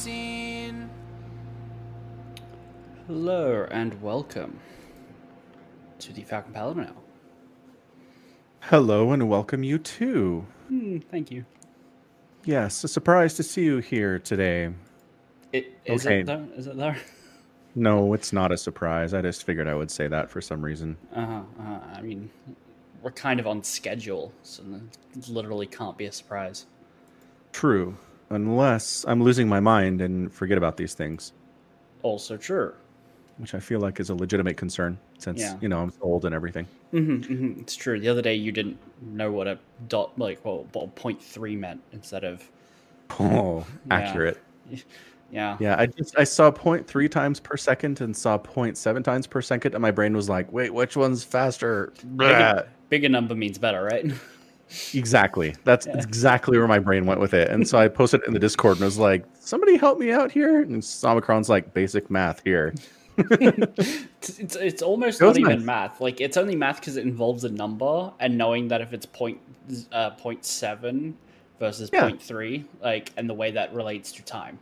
esports scene. Hello and welcome to the Falcon Paladin Hour. Hello and welcome you too. Hmm, thank you. Yes, a surprise to see you here today. It, is Okay. it though? Is it there? No, it's not a surprise. I just figured I would say that for some reason. Uh-huh, uh I mean, we're kind of on schedule, so it literally can't be a surprise. True, unless I'm losing my mind and forget about these things, Also true. which I feel like is a legitimate concern since, Yeah. you know, I'm old and everything. hmm hmm It's true. The other day you didn't know what a dot, like, well, what point three meant instead of, Oh, Yeah. accurate. yeah. Yeah, I just I saw 0.3 times per second and saw 0.7 times per second, and my brain was like, "Wait, which one's faster?" Blah. Bigger, bigger number means better, right? Exactly. That's exactly where my brain went with it. And so I posted it in the Discord and was like, somebody help me out here. And Omicron's like, basic math here. It's, it's, it's almost It not even math. Like it's only math because it involves a number and knowing that if it's point uh, point seven versus Yeah. point three, like and the way that relates to time.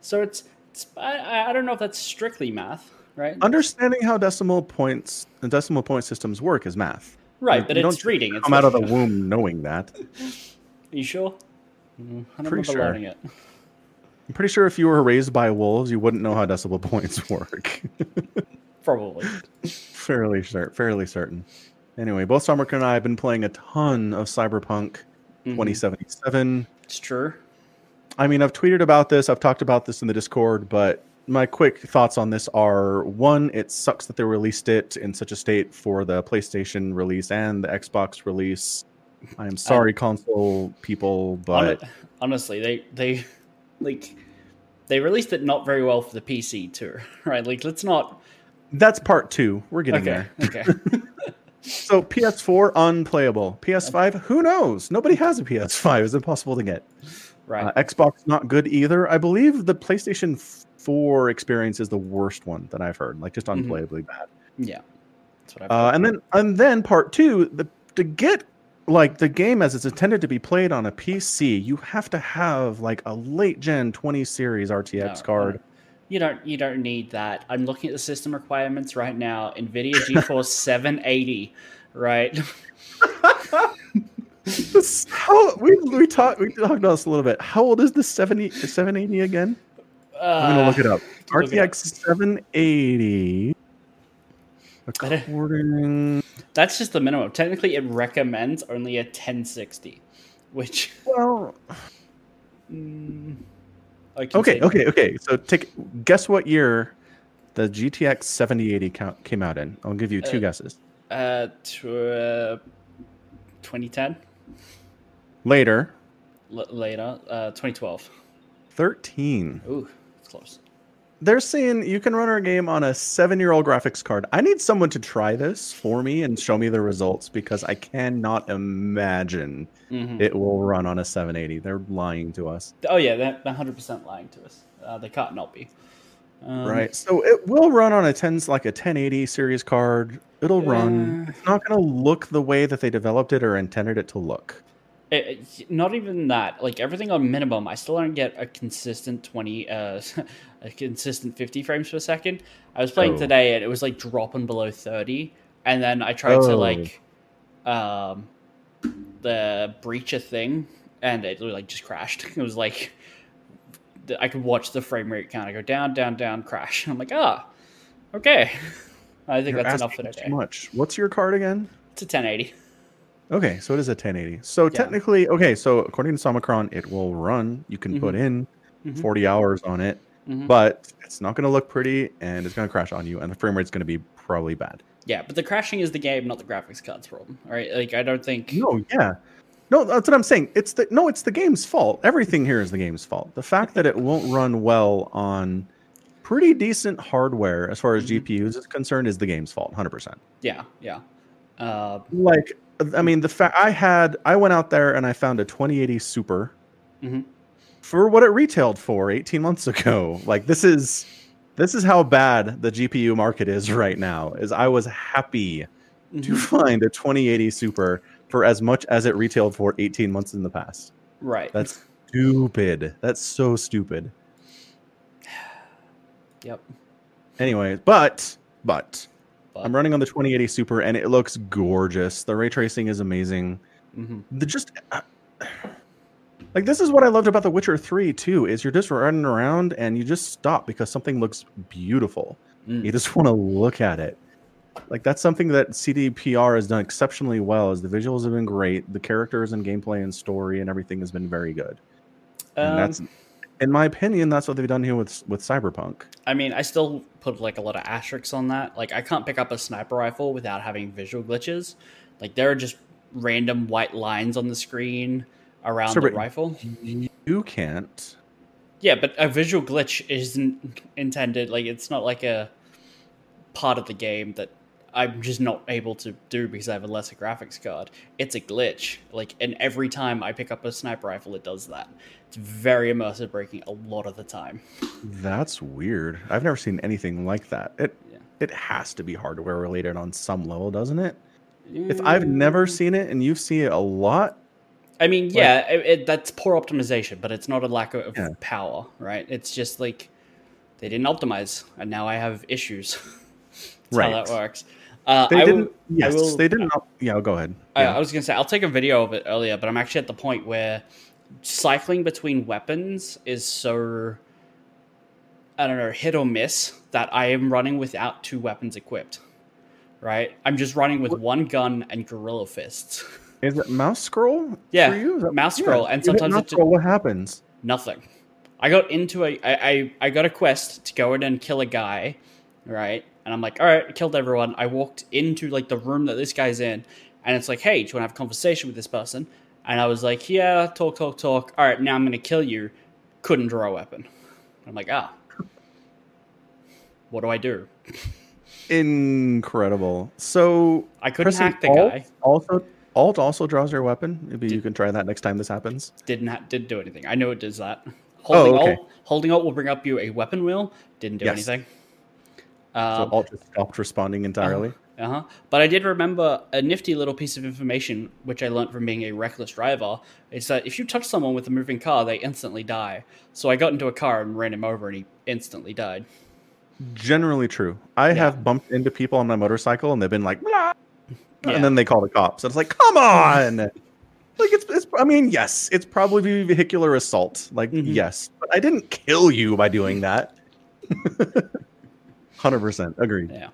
So it's it's I- I, I don't know if that's strictly math, right? Understanding how decimal points and decimal point systems work is math. Right, like, but you it's reading. It's Come out of the womb knowing that. Are you sure? Mm, I Pretty sure. learning it. I'm pretty sure if you were raised by wolves, you wouldn't know how decimal points work. Probably. fairly certain. Fairly certain. Anyway, both Summer and I have been playing a ton of Cyberpunk Mhm. 2077. It's true. I mean, I've tweeted about this, I've talked about this in the Discord, but my quick thoughts on this are one, it sucks that they released it in such a state for the PlayStation release and the Xbox release. I am sorry, console people, but honestly, they they like they released it not very well for the PC too, right? Like let's not. that's part two. We're getting Okay. there. Okay. So PS4 unplayable. PS5, who knows? Nobody has a PS5. It's impossible to get. Right. Uh, Xbox not good either. I believe the PlayStation 4 experience is the worst one that I've heard. Like just Mhm. unplayably bad. yeah. That's what I've Uh, and then and then part two, the, to get like the game as it's intended to be played on a PC, you have to have like a late gen 20 series RTX No, card. You don't you don't need that. I'm looking at the system requirements right now. Nvidia GeForce 780, right? How we we talked we talked about this a little bit. How old is the 70 780 again? I'm gonna look it up. look. RTX 780. According That's just the minimum. Technically, it recommends only a 1060, which well, mm, okay, okay, okay. So take guess what year the GTX 7080 count came out in. I'll give you two Uh, guesses. Uh, to, uh, 2010 Later, L- later, uh, 2012. 13. Ooh, close. They're saying you can run our game on a seven-year-old graphics card. I need someone to try this for me and show me the results because I cannot imagine Mhm. it will run on a 780. They're lying to us. Oh yeah, they're 100 percent lying to us. Uh, they can't not be. Um, right. So it will run on a 10 like a 1080 series card. It'll run. Uh. It's not going to look the way that they developed it or intended it to look. It, it- not even that. Like everything on minimum, I still don't get a consistent 20, uh, a consistent 50 frames per second. I was playing Oh. today and it was like dropping below 30, and then I tried to Oh. like, um, the breach a thing, and it like just crashed. It was like, I could watch the frame rate counter go down, down, down, crash. I'm like, ah, okay. I think You're that's enough for today. Too much. What's your card again? It's a 1080. Okay, so it is a 1080. So technically, okay, so according to Omicron, it will run. You can put in Mhm. 40 hours on it, Mhm. but it's not going to look pretty and it's going to crash on you, and the frame rate's going to be probably bad. Yeah, but the crashing is the game, not the graphics card's problem. All right, like I don't think. No, yeah. No, that's what I'm saying. It's the no, it's the game's fault. Everything here is the game's fault. The fact that it won't run well on pretty decent hardware as far as Mhm. GPUs is concerned is the game's fault, 100%. Yeah, yeah. Uh, Like I mean, the fact I had I went out there and I found a 2080 Super Mhm. for what it retailed for 18 months ago. Like this is this is how bad the GPU market is right now. Is I was happy to Mhm. find a 2080 Super for as much as it retailed for 18 months in the past. Right. That's stupid. That's so stupid. yep. Anyway, but but But, I'm running on the 2080 Super and it looks gorgeous. The ray tracing is amazing. mhm. The just uh, like this is what I loved about The Witcher 3 too is you're just running around and you just stop because something looks beautiful. Mm. You just want to look at it. Like that's something that CDPR has done exceptionally well. Is the visuals have been great, the characters and gameplay and story and everything has been very good. And Um, that's, in my opinion, that's what they've done here with with Cyberpunk. I mean, I still put like a lot of asterisks on that. Like, I can't pick up a sniper rifle without having visual glitches. Like, there are just random white lines on the screen around Sure, the rifle. You can't. Yeah, but a visual glitch isn't intended. Like, it's not like a part of the game that I'm just not able to do because I have a lesser graphics card. It's a glitch. Like, and every time I pick up a sniper rifle, it does that. It's very immersive breaking a lot of the time. That's weird. I've never seen anything like that. It Yeah. it has to be hardware related on some level, doesn't it? If I've never seen it and you've seen it a lot, I mean, yeah, it, it, that's poor optimization, but it's not a lack of Yeah. power, right? It's just like they didn't optimize, and now I have issues. that's Right. how that works. Uh, they I didn't. will- yes, will- they didn't. op- yeah, go ahead. I, I was gonna say I'll take a video of it earlier, but I'm actually at the point where cycling between weapons is so I don't know hit or miss that I am running without two weapons equipped. Right, I'm just running with one gun and gorilla fists. Is it mouse scroll? Yeah, for you? That- mouse scroll, and you sometimes mouse scroll. What happens? nothing. I got into a I, I I got a quest to go in and kill a guy, right? And I'm like, all right, I killed everyone. I walked into like the room that this guy's in, and it's like, hey, do you want to have a conversation with this person? And I was like, yeah, talk, talk, talk. All right, now I'm gonna kill you. Couldn't draw a weapon. I'm like, ah, what do I do? Incredible. So I couldn't hack the Alt guy. Also, Alt also draws your weapon. Maybe you can try that next time this happens. Didn't ha- didn't do anything. I know it does that. Holding okay. Alt, holding Alt will bring up you a weapon wheel. Didn't do Yes. anything. So Um, Alt just stopped responding entirely. Uh huh. But I did remember a nifty little piece of information which I learned from being a reckless driver. Is that if you touch someone with a moving car, they instantly die. So I got into a car and ran him over, and he instantly died. Generally true. I Yeah. have bumped into people on my motorcycle and they've been like, Yeah. and then they call the cops. And it's like, come on. like it's, it's. I mean, yes, it's probably vehicular assault. Like, Mhm. yes, but I didn't kill you by doing that. Hundred percent agreed. Yeah.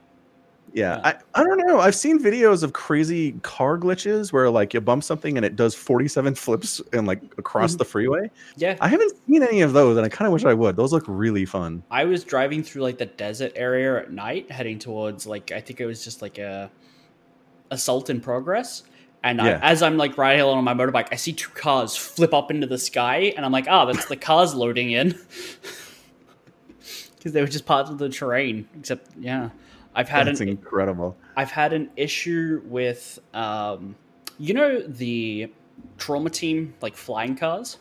Yeah. I, I don't know. I've seen videos of crazy car glitches where like you bump something and it does 47 flips and like across Mhm. the freeway. Yeah. I haven't seen any of those and I kind of wish I would. Those look really fun. I was driving through like the desert area at night, heading towards like I think it was just like a assault in progress. And Yeah. I, as I'm like riding along on my motorbike, I see two cars flip up into the sky, and I'm like, "Ah, that's the cars loading in," because they were just parts of the terrain. Except, yeah, I've had That's an incredible. I've had an issue with, um, you know, the trauma team like flying cars.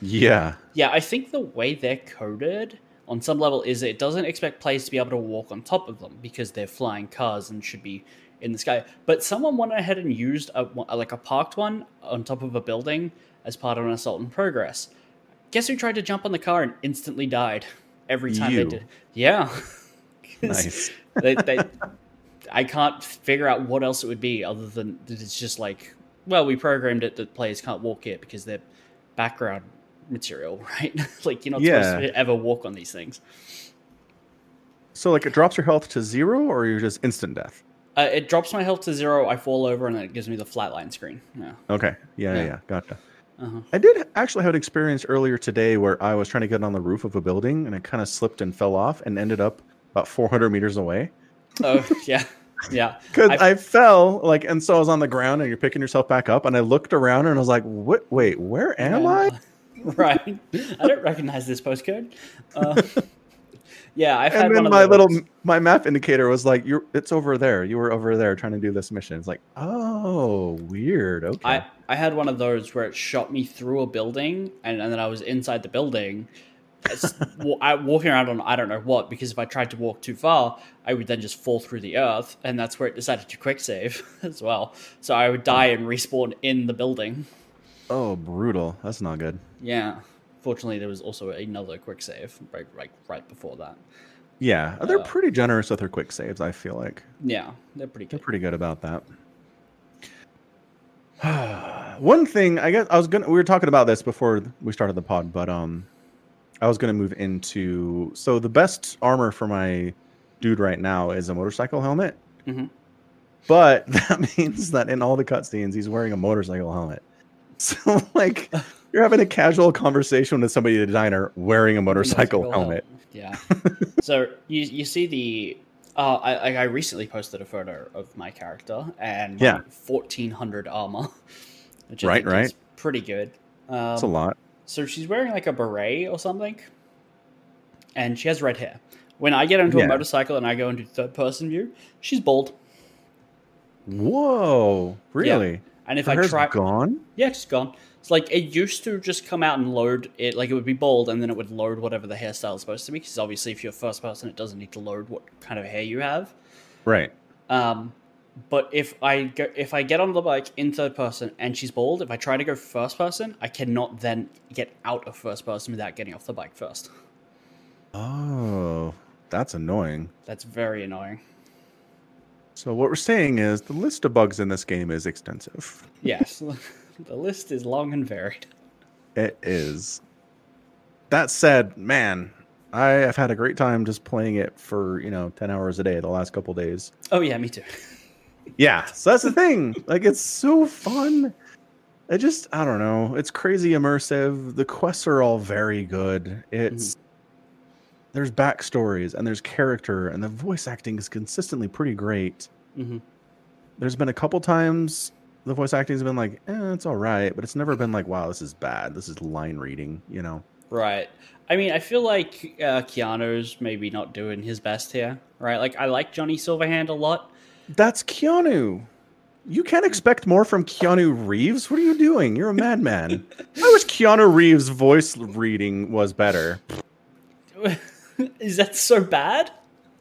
Yeah. Yeah, I think the way they're coded on some level is it doesn't expect players to be able to walk on top of them because they're flying cars and should be in the sky. But someone went ahead and used a, like a parked one on top of a building as part of an assault in progress. Guess who tried to jump on the car and instantly died every time You. they did? Yeah. Nice. They, they, I can't figure out what else it would be other than that it's just like, well, we programmed it that players can't walk it because they're background material, right? like you're not Yeah. supposed to ever walk on these things. So like it drops your health to zero or you're just instant death. Uh, it drops my health to zero. I fall over, and then it gives me the flatline screen. Yeah. Okay. Yeah, yeah, Yeah. Gotcha. Uh-huh. I did actually have an experience earlier today where I was trying to get on the roof of a building and it kind of slipped and fell off and ended up about 400 meters away. Oh yeah, yeah. Because I've- I fell, like, and so I was on the ground, and you're picking yourself back up, and I looked around, and I was like, "What? Wait, where am I?" right. I don't recognize this postcode. Uh, yeah, I've had And one then my little my map indicator was like, "You're, it's over there. You were over there trying to do this mission." It's like, "Oh, weird. Okay." I, I had one of those where it shot me through a building and, and then I was inside the building s- wa- I, walking around on I don't know what because if I tried to walk too far, I would then just fall through the earth, and that's where it decided to quick save as well. So I would die and respawn in the building. Oh, brutal. That's not good. Yeah. Fortunately, there was also another quick save right, right, right before that. Yeah, they're Uh, pretty generous with their quick saves. I feel like Yeah, they're pretty they're pretty good about that. One thing I guess I was gonna we were talking about this before we started the pod, but um, I was gonna move into so the best armor for my dude right now is a motorcycle helmet, Mhm. but that means that in all the cutscenes he's wearing a motorcycle helmet. So like you're having a casual conversation with somebody, the diner wearing a motorcycle, helmet. Yeah. so you you see the uh, I I recently posted a photo of my character and Yeah. fourteen hundred armor, which I Right, right. pretty good. Um, It's a lot. So she's wearing like a beret or something, and she has red hair. When I get onto Yeah. a motorcycle and I go into third person view, she's bald. Whoa, really? And if Her I try, gone. yeah, it's gone. It's like it used to just come out and load it, like it would be bald, and then it would load whatever the hairstyle is supposed to be. Because obviously, if you're first person, it doesn't need to load what kind of hair you have. Right. Um, but if I go, if I get on the bike in third person and she's bald, if I try to go first person, I cannot then get out of first person without getting off the bike first. Oh, that's annoying. That's very annoying. So what we're saying is the list of bugs in this game is extensive. Yes, the list is long and varied. It is. That said, man, I have had a great time just playing it for, you know, 10 hours a day the last couple days. Oh yeah, me too. Yeah, so that's the thing. Like it's so fun. I just I don't know. It's crazy immersive. The quests are all very good. It's there's backstories and there's character and the voice acting is consistently pretty great. hmm There's been a couple times the voice acting has been like, eh, it's all right, but it's never been like, wow, this is bad. This is line reading, you know. Right. I mean, I feel like uh, Keanu's maybe not doing his best here. Right. Like I like Johnny Silverhand a lot. That's Keanu. You can't expect more from Keanu Reeves. What are you doing? You're a madman. I wish Keanu Reeves' voice reading was better. is that so bad?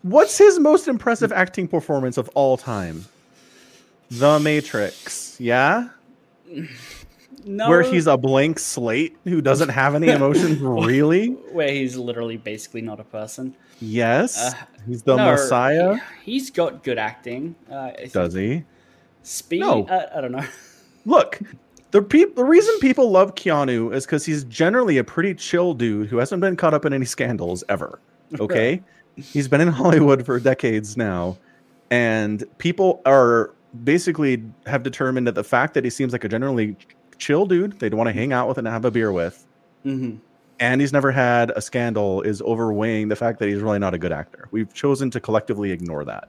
What's his most impressive acting performance of all time? The Matrix. Yeah? No. Where he's a blank slate who doesn't have any emotions, really? where he's literally basically not a person. Yes. Uh, he's the No, Messiah. he- he's got good acting. Uh, Does he? Speed. No. I, I don't know. Look, the peop- the reason people love Keanu is because he's generally a pretty chill dude who hasn't been caught up in any scandals ever. Okay, he's been in Hollywood for decades now, and people are basically have determined that the fact that he seems like a generally chill dude they'd want to hang out with and have a beer with, hmm and he's never had a scandal is overweighing the fact that he's really not a good actor. We've chosen to collectively ignore that.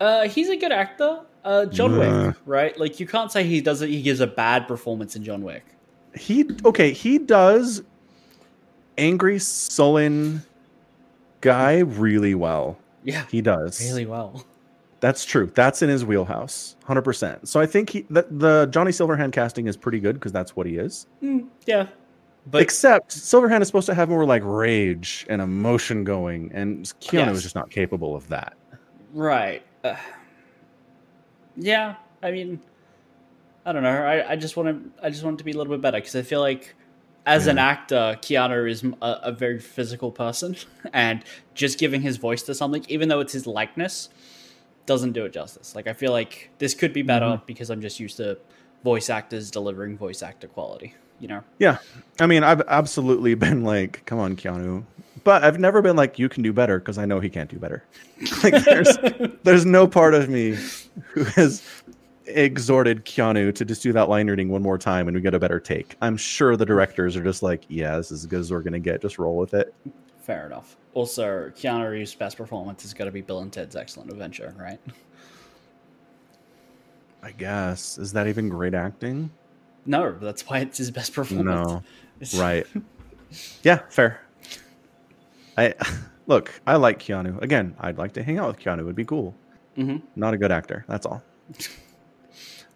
Uh, he's a good actor. Uh, John Uh. Wick, right? Like you can't say he does it. He gives a bad performance in John Wick. he okay he does angry sullen guy really well Yeah, he does really well. That's true that's in his wheelhouse 100% so i think he that the johnny silverhand casting is pretty good because that's what he is Mm, yeah, but except silverhand is supposed to have more like rage and emotion going and keanu Yes. is just not capable of that right. Uh, yeah, I mean, I don't know. I, I just want to. I just want it to be a little bit better because I feel like, as an actor, Keanu is a very physical person, and just giving his voice to something, even though it's his likeness, doesn't do it justice. Like I feel like this could be better mm-hmm. because I'm just used to voice actors delivering voice actor quality. You know. yeah i mean i've absolutely been like come on keanu but i've never been like you can do better because i know he can't do better like there's there's no part of me who has exhorted Keanu to just do that line reading one more time and we get a better take. I'm sure the directors are just like, yeah, this is as good as we're gonna get. Just roll with it. Fair enough. Also, Keanu Reeves' best performance is going to be Bill and Ted's Excellent Adventure, right? I guess. Is that even great acting? No, that's why it's his best performance. No. Right. yeah, fair. I look, I like Keanu. Again, I'd like to hang out with Keanu. It'd be cool. Mhm. Not a good actor. That's all.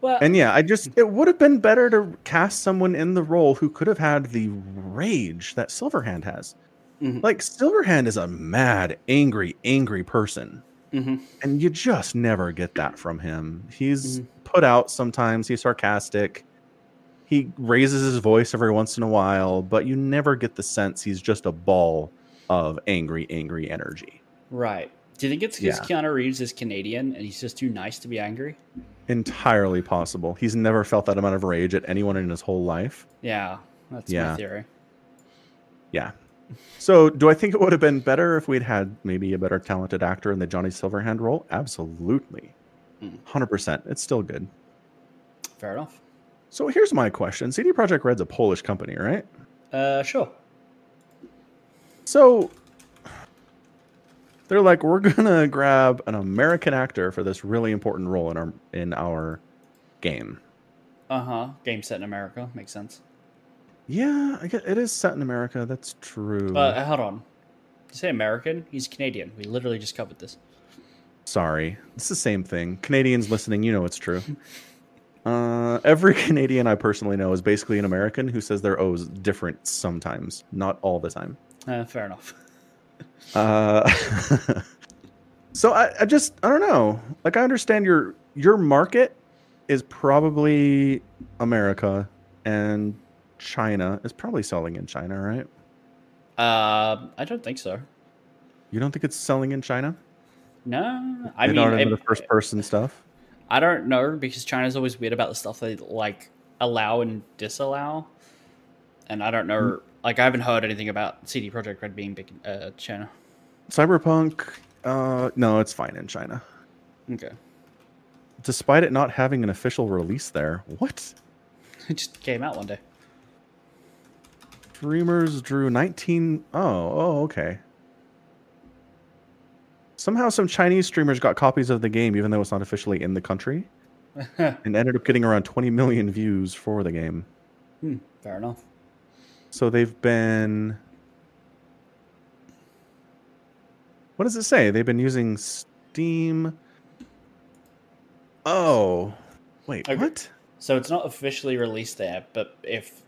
Well, And yeah, I just it would have been better to cast someone in the role who could have had the rage that Silverhand has. Mhm. Like Silverhand is a mad, angry, angry person. hmm And you just never get that from him. He's Mhm. put out sometimes, he's sarcastic. He raises his voice every once in a while, but you never get the sense he's just a ball of angry, angry energy. Right. Do you think it's because Yeah. Keanu Reeves is Canadian and he's just too nice to be angry? Entirely possible. He's never felt that amount of rage at anyone in his whole life. Yeah, that's Yeah. my theory. Yeah. So, do I think it would have been better if we'd had maybe a better talented actor in the Johnny Silverhand role? Absolutely. Mm. 100%. It's still good. Fair enough. So, here's my question CD Projekt Red's a Polish company, right? Uh, sure. So, they're like, we're going to grab an American actor for this really important role in our in our game. Uh huh. Game set in America makes sense. Yeah, I guess it is set in America. That's true. But uh, hold on. You say American? He's Canadian. We literally just covered this. Sorry, it's the same thing. Canadians listening, you know it's true. Uh, every Canadian I personally know is basically an American who says their O's different sometimes, not all the time. Uh, fair enough. Uh, so I, I just I don't know. Like I understand your your market is probably America and China is probably selling in China, right? Uh, I don't think so. You don't think it's selling in China? No, I They mean, don't it- the first person stuff. I don't know because China's always weird about the stuff they like allow and disallow, and I don't know. Like, I haven't heard anything about CD Projekt Red being big in uh, China. Cyberpunk, uh, no, it's fine in China. Okay, despite it not having an official release there. What? it just came out one day. Dreamers drew 19. Oh, oh, okay. Somehow some Chinese streamers got copies of the game even though it's not officially in the country and ended up getting around 20 million views for the game. Hmm, fair enough. So they've been What does it say? They've been using Steam. Oh. Wait, Okay. what? So it's not officially released there, but if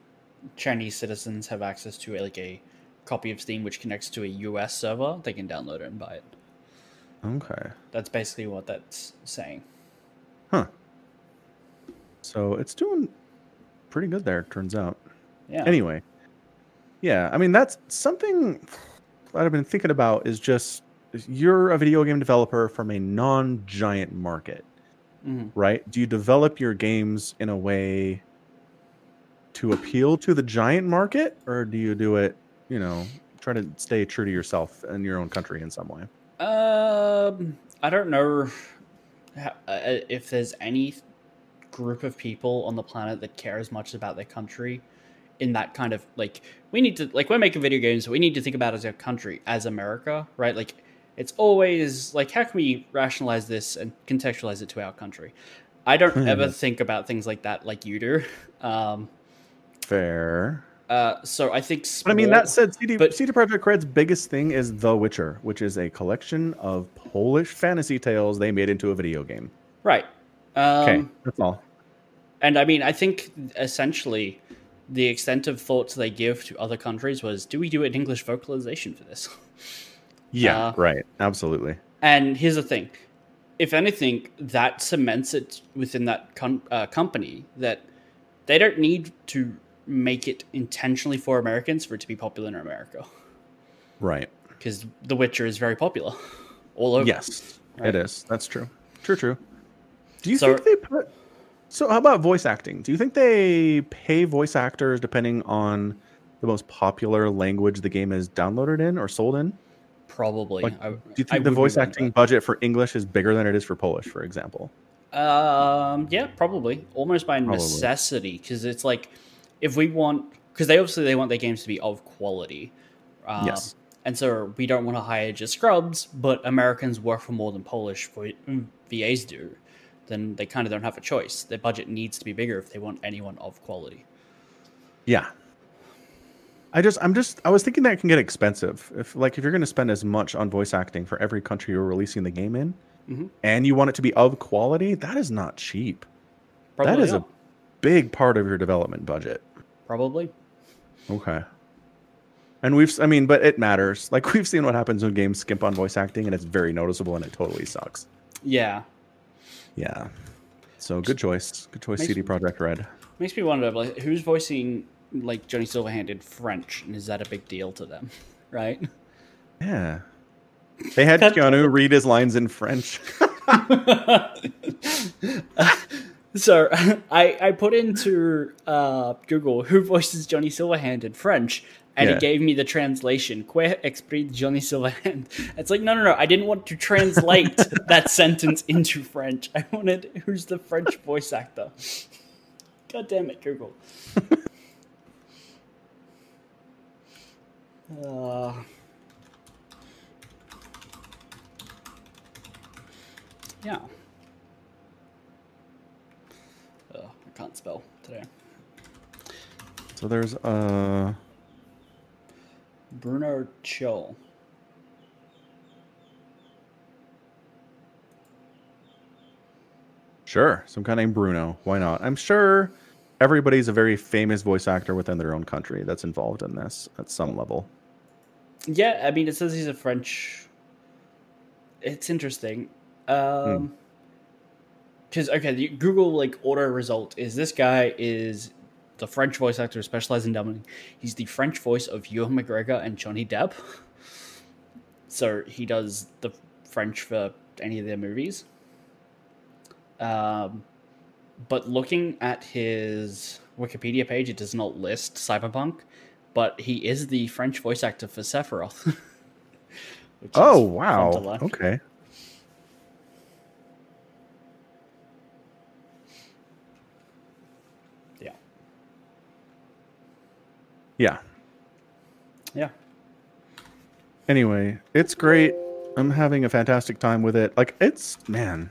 Chinese citizens have access to like a copy of Steam which connects to a US server, they can download it and buy it. Okay. That's basically what that's saying. Huh. So it's doing pretty good there, turns out. Yeah. Anyway, yeah, I mean, that's something that I've been thinking about is just you're a video game developer from a non giant market, Mhm. right? Do you develop your games in a way to appeal to the giant market, or do you do it, you know, try to stay true to yourself and your own country in some way? Um, I don't know how, uh, if there's any group of people on the planet that care as much about their country in that kind of like we need to like we're making video games so we need to think about as a country as america right? Like it's always like how can we rationalize this and contextualize it to our country? I don't ever think about things like that like you do. Um Fair. uh so i think But I mean, that said, CD, but- CD Projekt Red's biggest thing is The Witcher, which is a collection of Polish fantasy tales they made into a video game. right um Okay, that's all. And I mean, I think essentially the extent of thoughts they give to other countries was do we do an English vocalization for this? Yeah, Uh, right. Absolutely. And here's the thing if anything, that cements it within that com- uh, company that they don't need to make it intentionally for Americans for it to be popular in America. Right. Because The Witcher is very popular all over. Yes, Right. it is. That's true. True, true. Do you So- think they put. So, how about voice acting? Do you think they pay voice actors depending on the most popular language the game is downloaded in or sold in? Probably. Like, I- do you I think the voice acting budget for English is bigger than it is for Polish, for example? Um, yeah, probably almost by Probably. necessity because it's like if we want because they obviously they want their games to be of quality. Um, Yes. and so we don't want to hire just scrubs, but Americans work for more than Polish for VAs do. Then they kind of don't have a choice. Their budget needs to be bigger if they want anyone of quality. Yeah. I just I'm just I was thinking that can get expensive. If like if you're going to spend as much on voice acting for every country you're releasing the game in Mhm. and you want it to be of quality, that is not cheap. Probably that is not. a big part of your development budget. Probably. Okay. And we've, I mean, but it matters. Like we've seen what happens when games skimp on voice acting, and it's very noticeable, and it totally sucks. Yeah. Yeah. So good choice. Good choice, Makes- CD Projekt Red. Makes me wonder, like, who's voicing like Johnny Silverhand in French, and is that a big deal to them? Right? Yeah. They had Keanu read his lines in French. So I I put into uh, Google who voices Johnny Silverhand in French, and Yeah. it gave me the translation. Que exprime Johnny Silverhand? It's like no no no. I didn't want to translate that sentence into French. I wanted who's the French voice actor. God damn it, Google. uh, yeah. Can't spell today. So there's uh Bruno Choël. sure some guy named Bruno. Why not? I'm sure everybody's a very famous voice actor within their own country that's involved in this at some level. Yeah, I mean, it says he's a French. It's interesting. Um, because okay, the Google like auto result is this guy is the French voice actor specialized in dubbing. He's the French voice of Ewan McGregor and Johnny Depp. So he does the French for any of their movies. Um, but looking at his Wikipedia page, it does not list Cyberpunk, but he is the French voice actor for Sephiroth. which is Oh wow. Okay. Yeah. Yeah. Anyway, it's great. I'm having a fantastic time with it. Like it's man.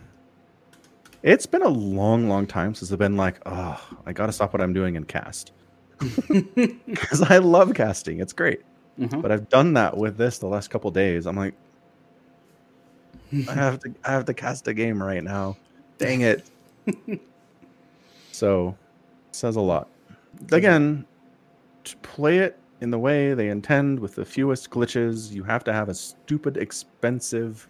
It's been a long, long time since I've been like, oh, I gotta stop what I'm doing and cast. Because I love casting. It's great. Mhm. But I've done that with this the last couple days. I'm like, I have to I have to cast a game right now. Dang it. so it says a lot. Again, play it in the way they intend with the fewest glitches, you have to have a stupid expensive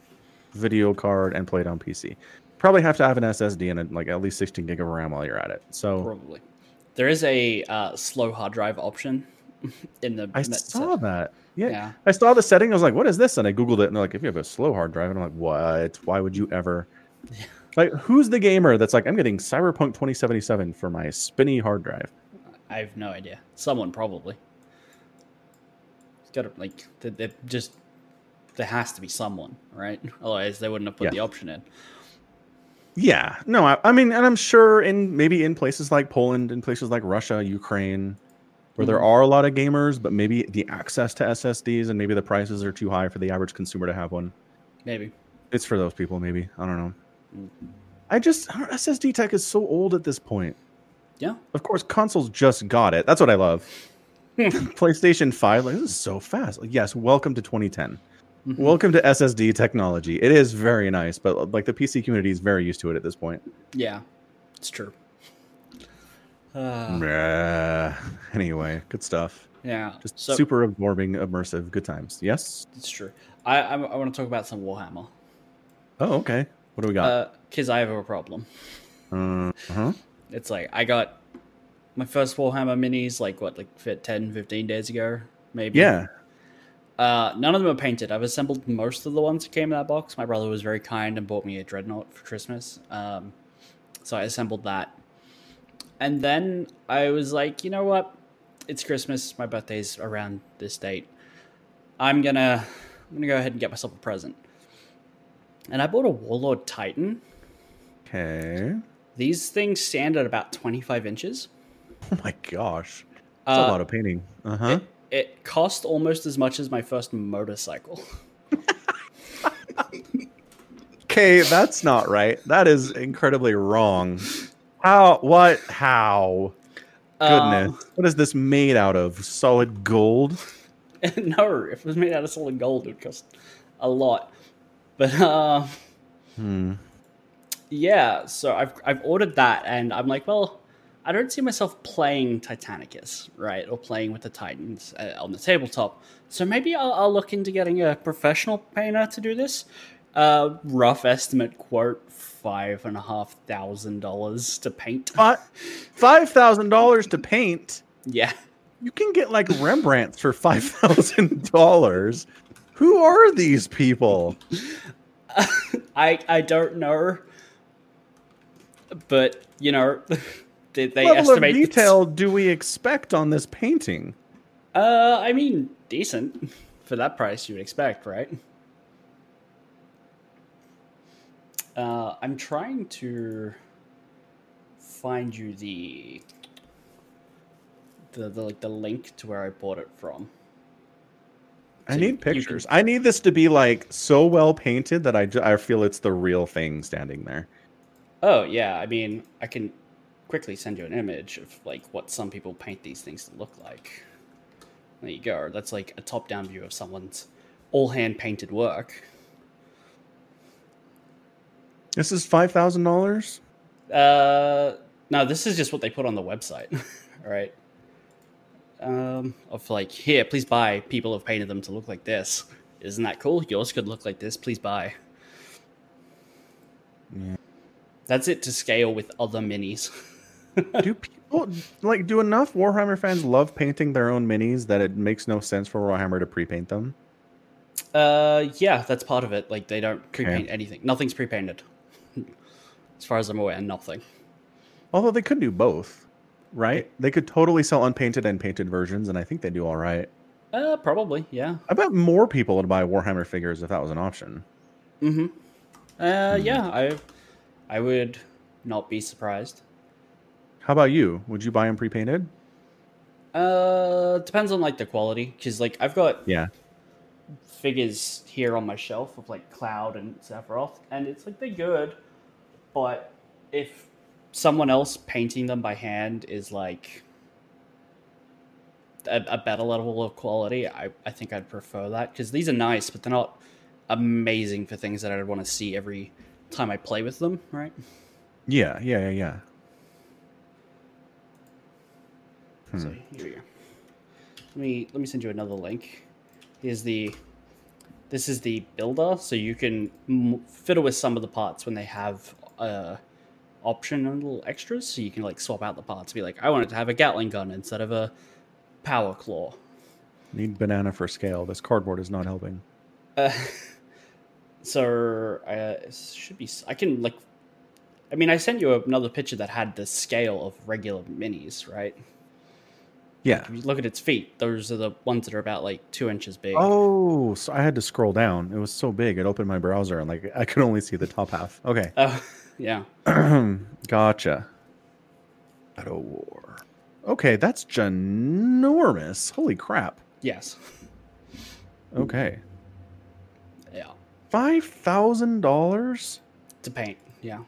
video card and play it on PC. Probably have to have an SSD and like at least 16 gig of RAM while you're at it. So Probably. There is a uh, slow hard drive option in the. I saw set. that. Yeah. Yeah. I saw the setting. I was like, what is this? And I Googled it and they're like, if you have a slow hard drive, and I'm like, what? Why would you ever? Like, who's the gamer that's like, I'm getting Cyberpunk 2077 for my spinny hard drive? I have no idea. Someone probably. It's got to like they, they just there has to be someone, right? Otherwise, they wouldn't have put Yeah. the option in. Yeah. No, I, I mean, and I'm sure in maybe in places like Poland, in places like Russia, Ukraine, where there Mhm. are a lot of gamers, but maybe the access to SSDs and maybe the prices are too high for the average consumer to have one. Maybe. It's for those people, maybe. I don't know. Mm. I just, SSD tech is so old at this point. Yeah. Of course, consoles just got it. That's what I love. PlayStation 5, like, this is so fast. Like, yes, welcome to 2010. Mhm. Welcome to SSD technology. It is very nice, but like the PC community is very used to it at this point. Yeah, it's true. Uh, Anyway, good stuff. yeah, Just so super absorbing, immersive, good times. Yes. it's true. I I, I want to talk about some Warhammer Oh, okay. What do we got? because I have a problem. Uh huh. It's like I got my first Warhammer minis like what like fit 10, 15 days ago, maybe. Yeah. Uh, none of them are painted. I've assembled most of the ones that came in that box. My brother was very kind and bought me a dreadnought for Christmas. Um, so I assembled that. And then I was like, you know what? It's Christmas. My birthday's around this date. I'm gonna I'm gonna go ahead and get myself a present. And I bought a Warlord Titan. Okay. These things stand at about 25 inches. Oh my gosh. That's a Uh, lot of painting. Uh huh. It, it cost almost as much as my first motorcycle. Okay, that's not right. That is incredibly wrong. How? What? How? Goodness. Um, what is this made out of? Solid gold? no, if it was made out of solid gold, it would cost a lot. But uh, Hmm. Yeah, so I've I've ordered that, and I'm like, well, I don't see myself playing Titanicus, right, or playing with the Titans uh, on the tabletop. So maybe I'll, I'll look into getting a professional painter to do this. Uh, rough estimate quote five and a half thousand dollars to paint. Fi- Five thousand dollars to paint. Yeah, You can get like Rembrandts for five thousand dollars. Who are these people? I I don't know, but you know, they, they level of estimate detail do we expect on this painting? Uh, I mean, decent for that price. You would expect, right? Uh, I'm trying to find you the the, the like the link to where I bought it from. I need you can- pictures. I need this to be like so well painted that I, I feel it's the real thing standing there. Oh yeah, I mean, I can quickly send you an image of like what some people paint these things to look like. There you go. That's like a top-down view of someone's all hand painted work. This is five thousand dollars. Uh, no, this is just what they put on the website. All right. Um, of like, here, please buy. People have painted them to look like this. Isn't that cool? Yours could look like this. Please buy. That's it to scale with other minis. do people like do enough Warhammer fans love painting their own minis that it makes no sense for Warhammer to pre-paint them? uh, yeah, that's part of it. Like, they don't pre-paint anything. Nothing's pre-painted. as far as I'm aware, nothing. Although they could do both, right? They could totally sell unpainted and painted versions, and I think they do all right. Uh, probably, yeah. I bet more people would buy Warhammer figures if that was an option. Mm-hmm. Uh, Hmm. yeah, I, I would not be surprised. How about you? Would you buy them pre-painted? Uh, depends on like the quality, because like I've got Yeah. figures here on my shelf of like Cloud and Sephiroth, and it's like they're good, but if someone else painting them by hand is like a, a better level of quality, I, I think I'd prefer that because these are nice, but they're not amazing for things that I'd want to see every time I play with them, right? Yeah, yeah, yeah, yeah. So here we go. Let me let me send you another link. Here's the. This is the builder, so you can m- fiddle with some of the parts when they have uh, option and little extras. So you can like swap out the parts. Be like, I want it to have a Gatling gun instead of a power claw. Need banana for scale. This cardboard is not helping. Uh, so uh, it should be. I can like. I mean, I sent you another picture that had the scale of regular minis, right? Yeah. You look at its feet, those are the ones that are about like two inches big. Oh, so I had to scroll down. It was so big. It opened my browser and like I could only see the top half. Okay. Oh, yeah. gotcha. Shadow War. Okay, that's ginormous. Holy crap. Yes. Okay. Five thousand dollars? To paint. Yeah.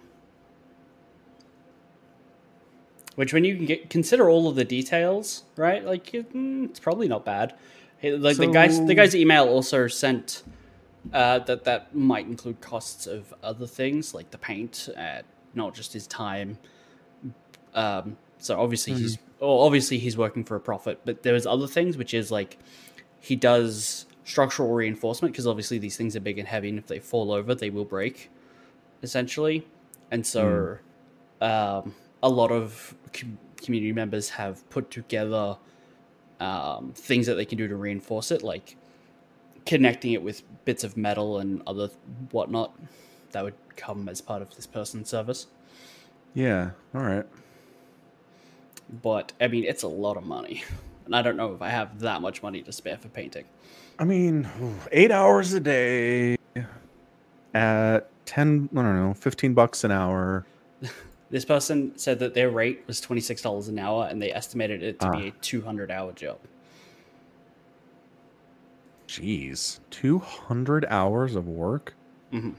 Which, when you can get consider all of the details, right? Like, mm, it's probably not bad. Like the guys, the guy's email also sent uh, that that might include costs of other things like the paint, uh, not just his time. Um, so obviously he's, well, obviously he's working for a profit, but there's other things which is like he does structural reinforcement because obviously these things are big and heavy, and if they fall over, they will break, essentially. And so, um, a lot of com- community members have put together um, things that they can do to reinforce it, like connecting it with bits of metal and other whatnot that would come as part of this person's service. Yeah. All right. But I mean, it's a lot of money, and I don't know if I have that much money to spare for painting. I mean, eight hours a day at ten. I don't know, fifteen bucks an hour. This person said that their rate was twenty six dollars an hour, and they estimated it to Ah. be a two hundred hour job. Jeez, two hundred hours of work. hmm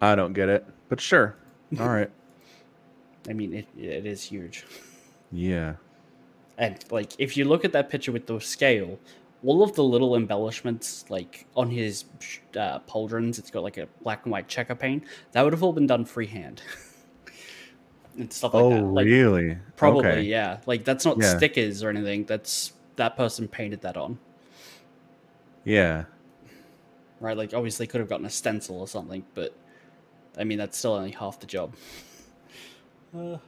I don't get it, but sure. All right. I mean, it it is huge. Yeah. And like, if you look at that picture with the scale, all of the little embellishments, like on his uh, pauldrons, it's got like a black and white checker paint. That would have all been done freehand. and stuff like oh, that. Like really? probably, Okay. yeah. Like that's not Yeah. stickers or anything. That's that person painted that on, Yeah. right? Like obviously could have gotten a stencil or something, but I mean that's still only half the job. Uh,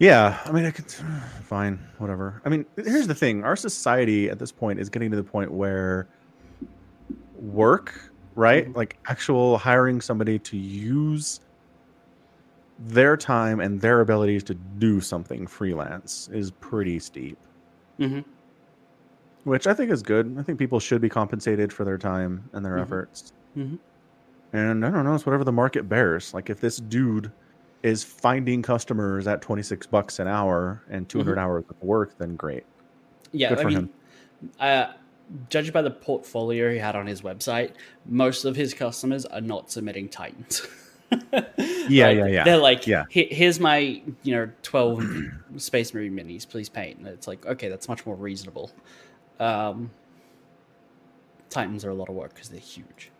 Yeah, I mean, I could. Fine, whatever. I mean, here's the thing: our society at this point is getting to the point where work, right? Mhm. Like actual hiring somebody to use their time and their abilities to do something freelance is pretty steep, mhm. which I think is good. I think people should be compensated for their time and their Mhm. efforts. Mhm. And I don't know, it's whatever the market bears. Like if this dude is finding customers at 26 bucks an hour and 200 hours of work, then great. Yeah, Good I for mean, him. Uh, judged by the portfolio he had on his website, most of his customers are not submitting Titans. Yeah, Like, yeah, yeah. They're like, Yeah. Here's my, you know, 12 Space Marine minis, please paint. And it's like, okay, that's much more reasonable. Um, Titans are a lot of work because they're huge.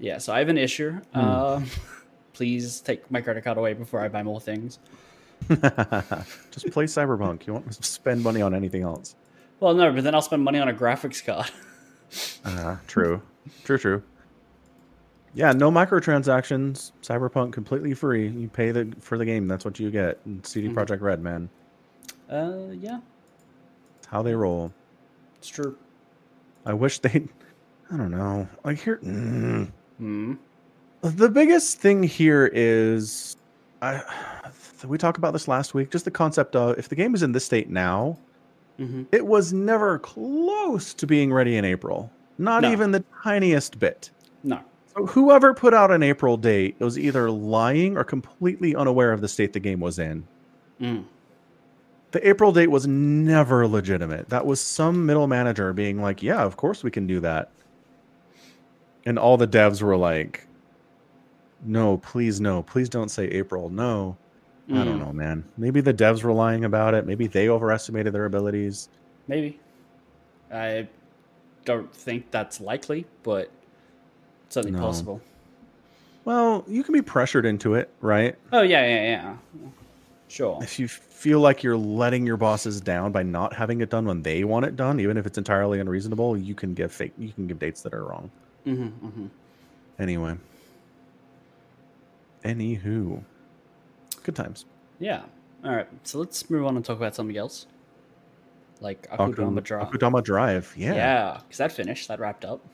Yeah, so I have an issue. Um, please take my credit card away before I buy more things. Just play Cyberpunk. You won't spend money on anything else. Well, no, but then I'll spend money on a graphics card. Uh, true. True, true. Yeah, no microtransactions. Cyberpunk completely free. You pay the for the game. That's what you get. CD Mhm. Projekt Red, man. Uh, yeah, how they roll. it's true. I wish they. I don't know. Like here, mm. Hmm. the biggest thing here is, I. We talked about this last week. Just the concept of if the game is in this state now, hmm it was never close to being ready in April. Not No. even the tiniest bit. No. So whoever put out an April date was either lying or completely unaware of the state the game was in. Mm. The April date was never legitimate. That was some middle manager being like, "Yeah, of course we can do that." And all the devs were like, "No, please no. Please don't say April. No." I don't Mm. know, man. Maybe the devs were lying about it. Maybe they overestimated their abilities. Maybe. I don't think that's likely, but it's certainly No. possible. Well, you can be pressured into it, right? Oh yeah, yeah, yeah. Sure. if you feel like you're letting your bosses down by not having it done when they want it done, even if it's entirely unreasonable, you can give fake. You can give dates that are wrong. Hmm hmm Anyway. Anywho, good times. Yeah. All right. So let's move on and talk about something else, like Akudama Drive. Akudama Drive. Yeah. Yeah, because that finished. That wrapped up.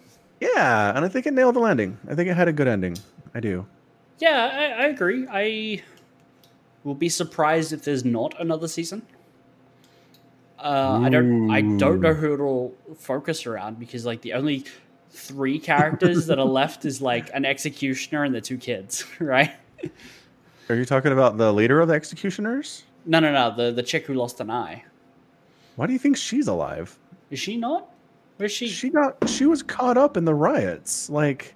Yeah, and I think it nailed the landing. I think it had a good ending. I do. Yeah, I, I agree. I will be surprised if there's not another season. Uh, I don't. I don't know who it'll focus around because like the only three characters that are left is like an executioner and the two kids, right? Are you talking about the leader of the executioners? No, no, no. The the chick who lost an eye. Why do you think she's alive? Is she not? Where's she? She got. She was caught up in the riots. Like.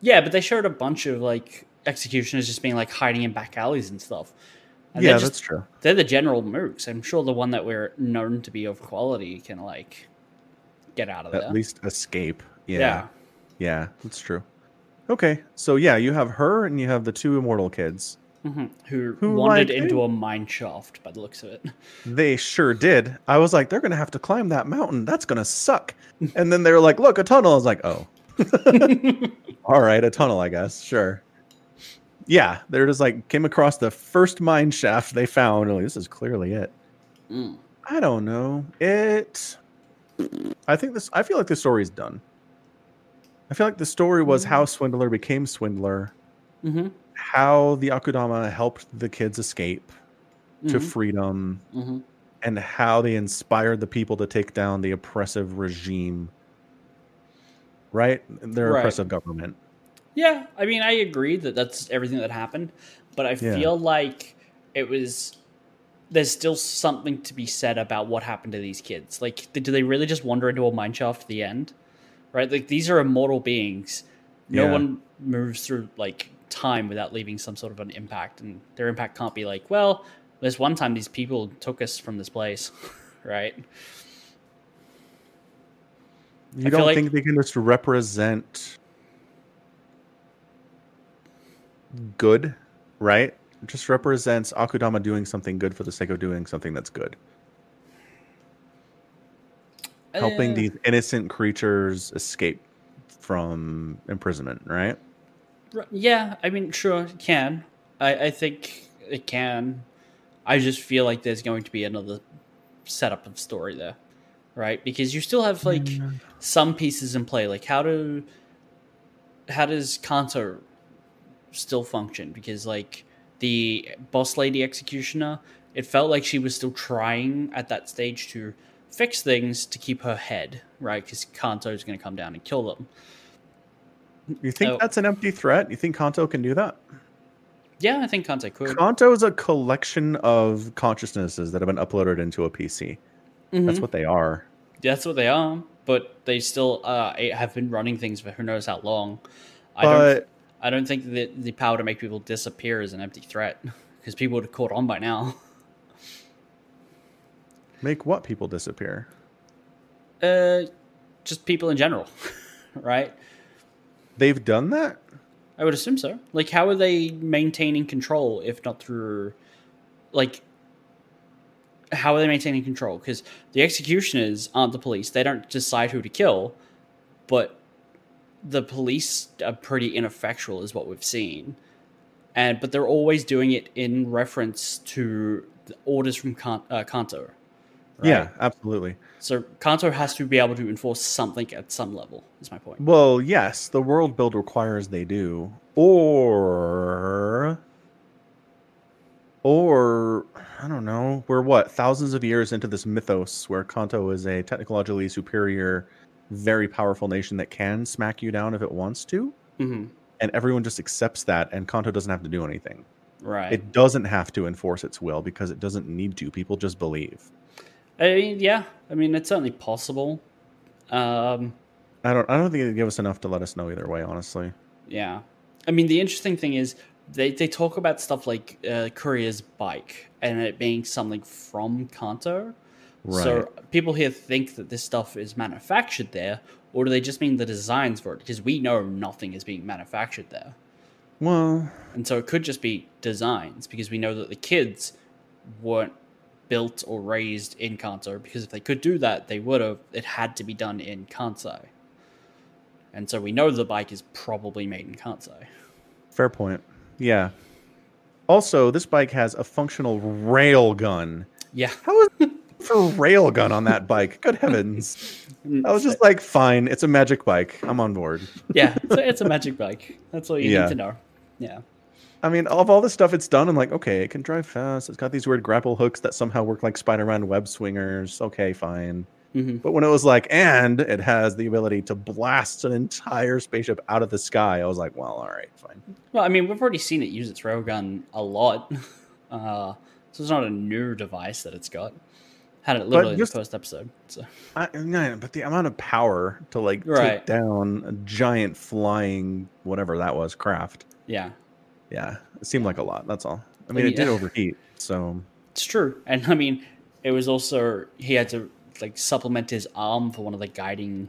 Yeah, but they showed a bunch of like executioners just being like hiding in back alleys and stuff. And yeah, they're just, that's true. they're the general mooks. I'm sure the one that we're known to be of quality can like get out of there. At least escape. yeah. Yeah. Yeah, that's true. Okay, so yeah, you have her and you have the two immortal kids. Mhm. Who, Who, wandered like, into a mine shaft by the looks of it. They sure did. I was like, they're gonna have to climb that mountain. That's gonna suck. And then they were like, look, a tunnel. I was like, oh, all right, a tunnel, I guess. Sure. Yeah, they're just like came across the first mine shaft they found. like, this is clearly it. Mm. I don't know. It. I think this. I feel like the story is done. I feel like the story was how Swindler became Swindler, hmm how the Akudama helped the kids escape to Mhm. freedom, hmm and how they inspired the people to take down the oppressive regime. Right? Their Right. oppressive government. Yeah, I mean, I agree that that's everything that happened, but I Yeah. feel like it was. There's still something to be said about what happened to these kids. Like, do they really just wander into a mine shaft at the end? Right? Like, these are immortal beings. No Yeah. one moves through like time without leaving some sort of an impact, and their impact can't be like, well, there's one time these people took us from this place, right? You I don't like- think they can just represent good, right? It just represents Akudama doing something good for the sake of doing something that's good. Helping Uh, these innocent creatures escape from imprisonment, right? Yeah, I mean, sure, it can. I, I think it can. I just feel like there's going to be another setup of story there, right? Because you still have like some pieces in play. Like how do how does Kanto still function? Because like the boss lady executioner, it felt like she was still trying at that stage to fix things to keep her head, right? Because Kanto is going to come down and kill them. You think Oh. that's an empty threat? You think Kanto can do that? Yeah, I think Kanto could. Kanto is a collection of consciousnesses that have been uploaded into a PC. That's Mhm. what they are. That's what they are, but they still uh, have been running things for who knows how long. I But don't. I don't think that the power to make people disappear is an empty threat because people would have caught on by now. make what people disappear? Uh, just people in general, right? They've done that? I would assume so. Like, how are they maintaining control if not through, like, how are they maintaining control? Because the executioners aren't the police; they don't decide who to kill, but the police are pretty ineffectual, is what we've seen. And but they're always doing it in reference to orders from Kan- uh, Kanto. right? Yeah, absolutely. So Kanto has to be able to enforce something at some level. Is my point. Well, yes, the world build requires they do. Or or I don't know. We're what, thousands of years into this mythos where Kanto is a technologically superior, very powerful nation that can smack you down if it wants to, hmm and everyone just accepts that and Kanto doesn't have to do anything. Right. It doesn't have to enforce its will because it doesn't need to. People just believe. I mean, yeah. I mean, it's certainly possible. Um, I don't I don't think they give us enough to let us know either way, honestly. yeah. I mean, the interesting thing is they, they talk about stuff like uh, Courier's bike and it being something from Kanto. Right. So people here think that this stuff is manufactured there, or do they just mean the designs for it? Because we know nothing is being manufactured there. well, And so it could just be designs because we know that the kids weren't built or raised in Kanto because if they could do that, they would have. It had to be done in Kansai. And so we know the bike is probably made in Kansai. Fair point. Yeah. Also, this bike has a functional rail gun. Yeah. How is for rail gun on that bike? Good heavens! I was just like, fine, it's a magic bike. I'm on board. yeah, it's a, it's a magic bike. That's all you Yeah. need to know. Yeah. I mean, of all the stuff it's done, I'm like, okay, it can drive fast. It's got these weird grapple hooks that somehow work like Spider-Man web swingers. Okay, fine. hmm But when it was like, and it has the ability to blast an entire spaceship out of the sky, I was like, well, all right, fine. Well, I mean, we've already seen it use its railgun a lot. Uh, so it's not a new device that it's got. Had it literally just- in the first episode. So I, no, but the amount of power to like Right. take down a giant flying whatever that was craft. yeah, Yeah, it seemed like a lot. That's all. I mean, it did overheat. So it's true. And I mean, it was also he had to like supplement his arm for one of the guiding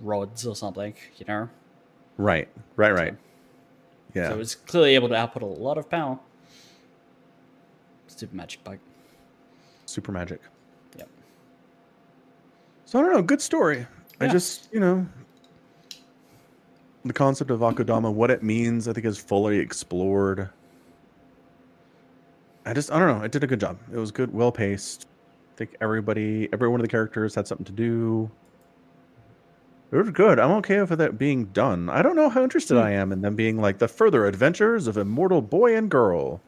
rods or something. You know, right, right, right. Yeah, so it was clearly able to output a lot of power. Super magic bike. super magic. So I don't know. Good story. I just you know the concept of Akudama, what it means, I think is fully explored. I just I don't know. It did a good job. It was good, well paced. I think everybody, every one of the characters had something to do. It was good. I'm okay with that being done. I don't know how interested Hmm. I am in them being like the further adventures of immortal boy and girl.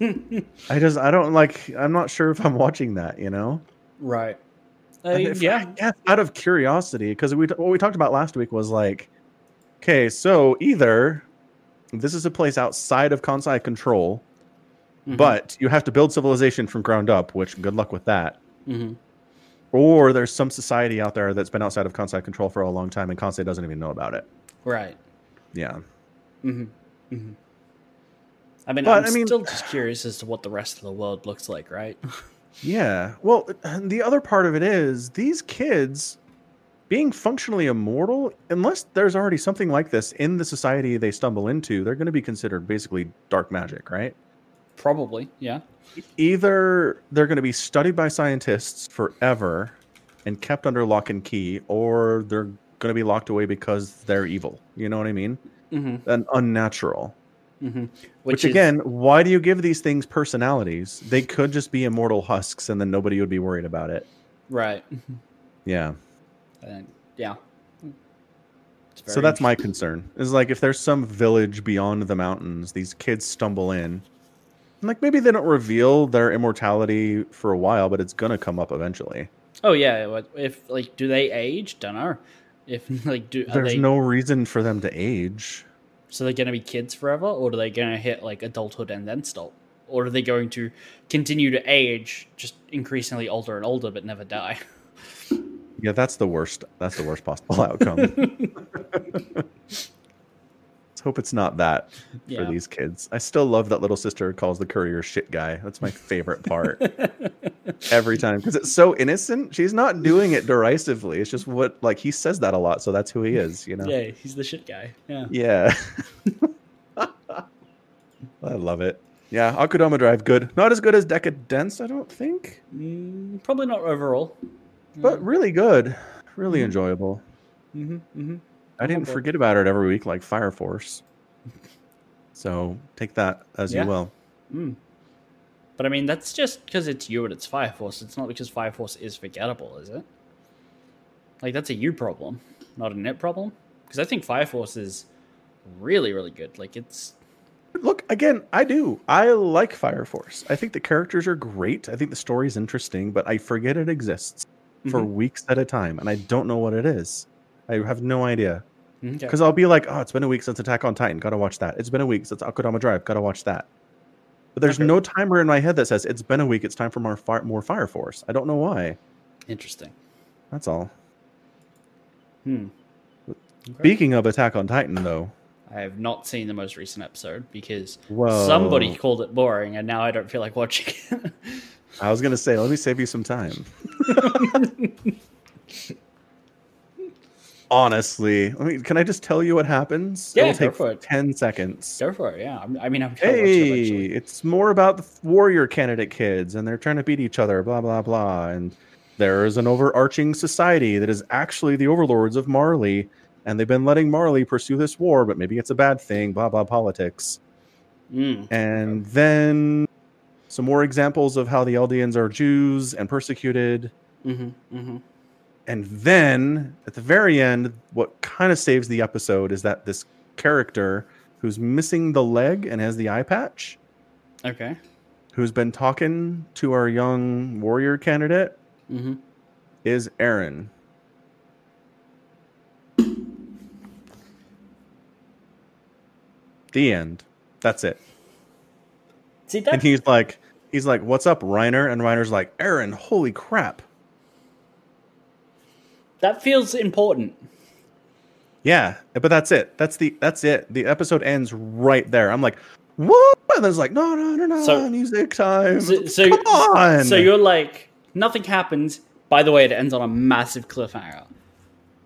I just I don't like. I'm not sure if I'm watching that. You know. Right. Yeah. I out of curiosity, because we what we talked about last week was like, okay, so either this is a place outside of Kansai control, Mhm. but you have to build civilization from ground up, which good luck with that. Mhm. Or there's some society out there that's been outside of Kansai control for a long time, and Kansai doesn't even know about it. Right. Yeah, hmm hmm I mean, But, I'm I mean- still just curious as to what the rest of the world looks like, right? yeah. Well, the other part of it is these kids being functionally immortal, unless there's already something like this in the society they stumble into, they're going to be considered basically dark magic, right? Probably, yeah. Either they're going to be studied by scientists forever and kept under lock and key, or they're going to be locked away because they're evil. You know what I mean? Mm-hmm. And unnatural. Mm-hmm. Which, again, why do you give these things personalities? They could just be immortal husks, and then nobody would be worried about it. right? Yeah. And, yeah. So that's my concern. Is like if there's some village beyond the mountains, these kids stumble in. Like maybe they don't reveal their immortality for a while, but it's gonna come up eventually. Oh yeah, if like do they age? Don't know. If like do There's they, no reason for them to age. So they're gonna be kids forever, or are they gonna hit like adulthood and then stop, or are they going to continue to age, just increasingly older and older, but never die? Yeah, that's the worst. That's the worst possible outcome. Hope it's not that Yeah. for these kids. I still love that little sister calls the courier shit guy. That's my favorite part. Every time because it's so innocent. She's not doing it derisively. It's just what like he says that a lot, so that's who he is. You know. Yeah, he's the shit guy. Yeah. Yeah. I love it. Yeah, Akudama Drive, good. Not as good as Decadence, I don't think, Mm, probably not overall. but really good. Really enjoyable. Mm-hmm, mm-hmm. I didn't forget about it every week like Fire Force. So take that as Yeah. you will. Mm. But I mean, that's just because it's you and it's Fire Force. It's not because Fire Force is forgettable, is it? Like that's a you problem, not a net problem. Because I think Fire Force is really, really good. Like it's Look, again, I do. I like Fire Force. I think the characters are great. I think the story's interesting, but I forget it exists for Mhm. weeks at a time, and I don't know what it is. I have no idea. Okay. Because I'll be like, oh, it's been a week since Attack on Titan. Gotta watch that. It's been a week since Akudama Drive. Gotta watch that. But there's Okay. no timer in my head that says it's been a week. It's time for more fire, more Fire Force. I don't know why. interesting. That's all. Hmm. Speaking of Attack on Titan, though, I have not seen the most recent episode because Whoa. somebody called it boring, and now I don't feel like watching it. I was gonna say, let me save you some time. Honestly, I mean, can I just tell you what happens? Yeah, It'll go take for it. ten seconds. Go for it. Yeah. I'm- mean, I'm it Hey, it's more about the warrior candidate kids, and they're trying to beat each other. Blah blah blah, and there is an overarching society that is actually the overlords of Marley, and they've been letting Marley pursue this war, but maybe it's a bad thing. Blah blah politics. Mm. And then some more examples of how the Eldians are Jews and persecuted. hmm hmm And then at the very end, what kind of saves the episode is that this character who's missing the leg and has the eye patch, Okay. who's been talking to our young warrior candidate, hmm is Eren. The end. That's it. See that? And he's like, he's like, "What's up, Reiner?" And Reiner's like, "Eren, holy crap!" That feels important. Yeah, but that's it. That's the that's it. The episode ends right there. I'm like, what? And there's like, no, no, no, no, So- music time. So, so, Come on. so you're like, nothing happens. By the way, it ends on a massive cliffhanger,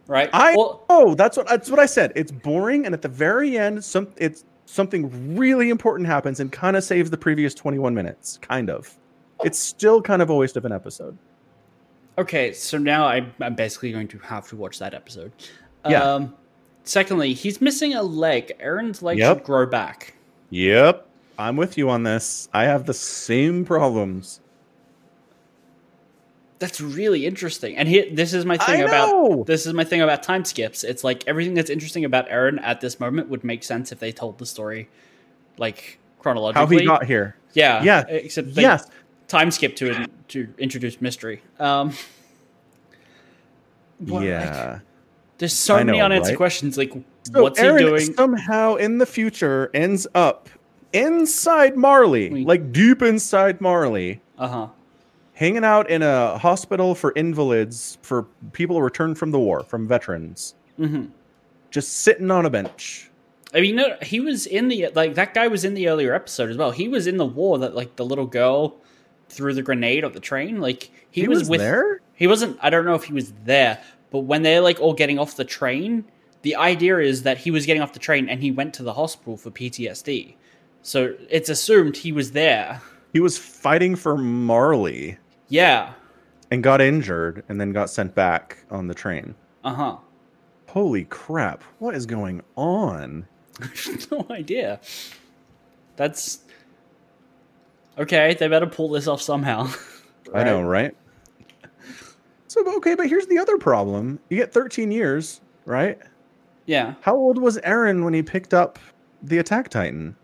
right? I Well, oh, that's what that's what I said. It's boring, and at the very end, some it's something really important happens and kind of saves the previous 21 minutes. Kind of. It's still kind of a waste of an episode. Okay, so now I'm, I'm basically going to have to watch that episode. Yeah. Um, secondly, he's missing a leg. Eren's leg Yep. should grow back. Yep, I'm with you on this. I have the same problems. That's really interesting. And here, this is my thing about this is my thing about time skips. It's like everything that's interesting about Aaron at this moment would make sense if they told the story like chronologically. How he got here? Yeah. Yeah. Except they Yes. Time skip to to introduce mystery. Um what, like, yeah. there's so many unanswered right? questions. Like So what's Eren he doing? somehow in the future ends up inside Marley, Wait. like deep inside Marley, Uh-huh. hanging out in a hospital for invalids for people returned from the war, from veterans, hmm just sitting on a bench. I mean, no, he was in the like that guy was in the earlier episode as well. He was in the war that like the little girl threw the grenade at the train. Like he, He, was, was, with there. He wasn't. I don't know if he was there, But when they're like all getting off the train, the idea is that he was getting off the train and he went to the hospital for PTSD. So it's assumed he was there. He was fighting for Marley Yeah. and got injured and then got sent back on the train. Uh huh. Holy crap. What is going on? no idea. That's okay. They better pull this off somehow. I know, right? So, okay, but here's the other problem. You get 13 years, right? Yeah. How old was Eren when he picked up the Attack Titan?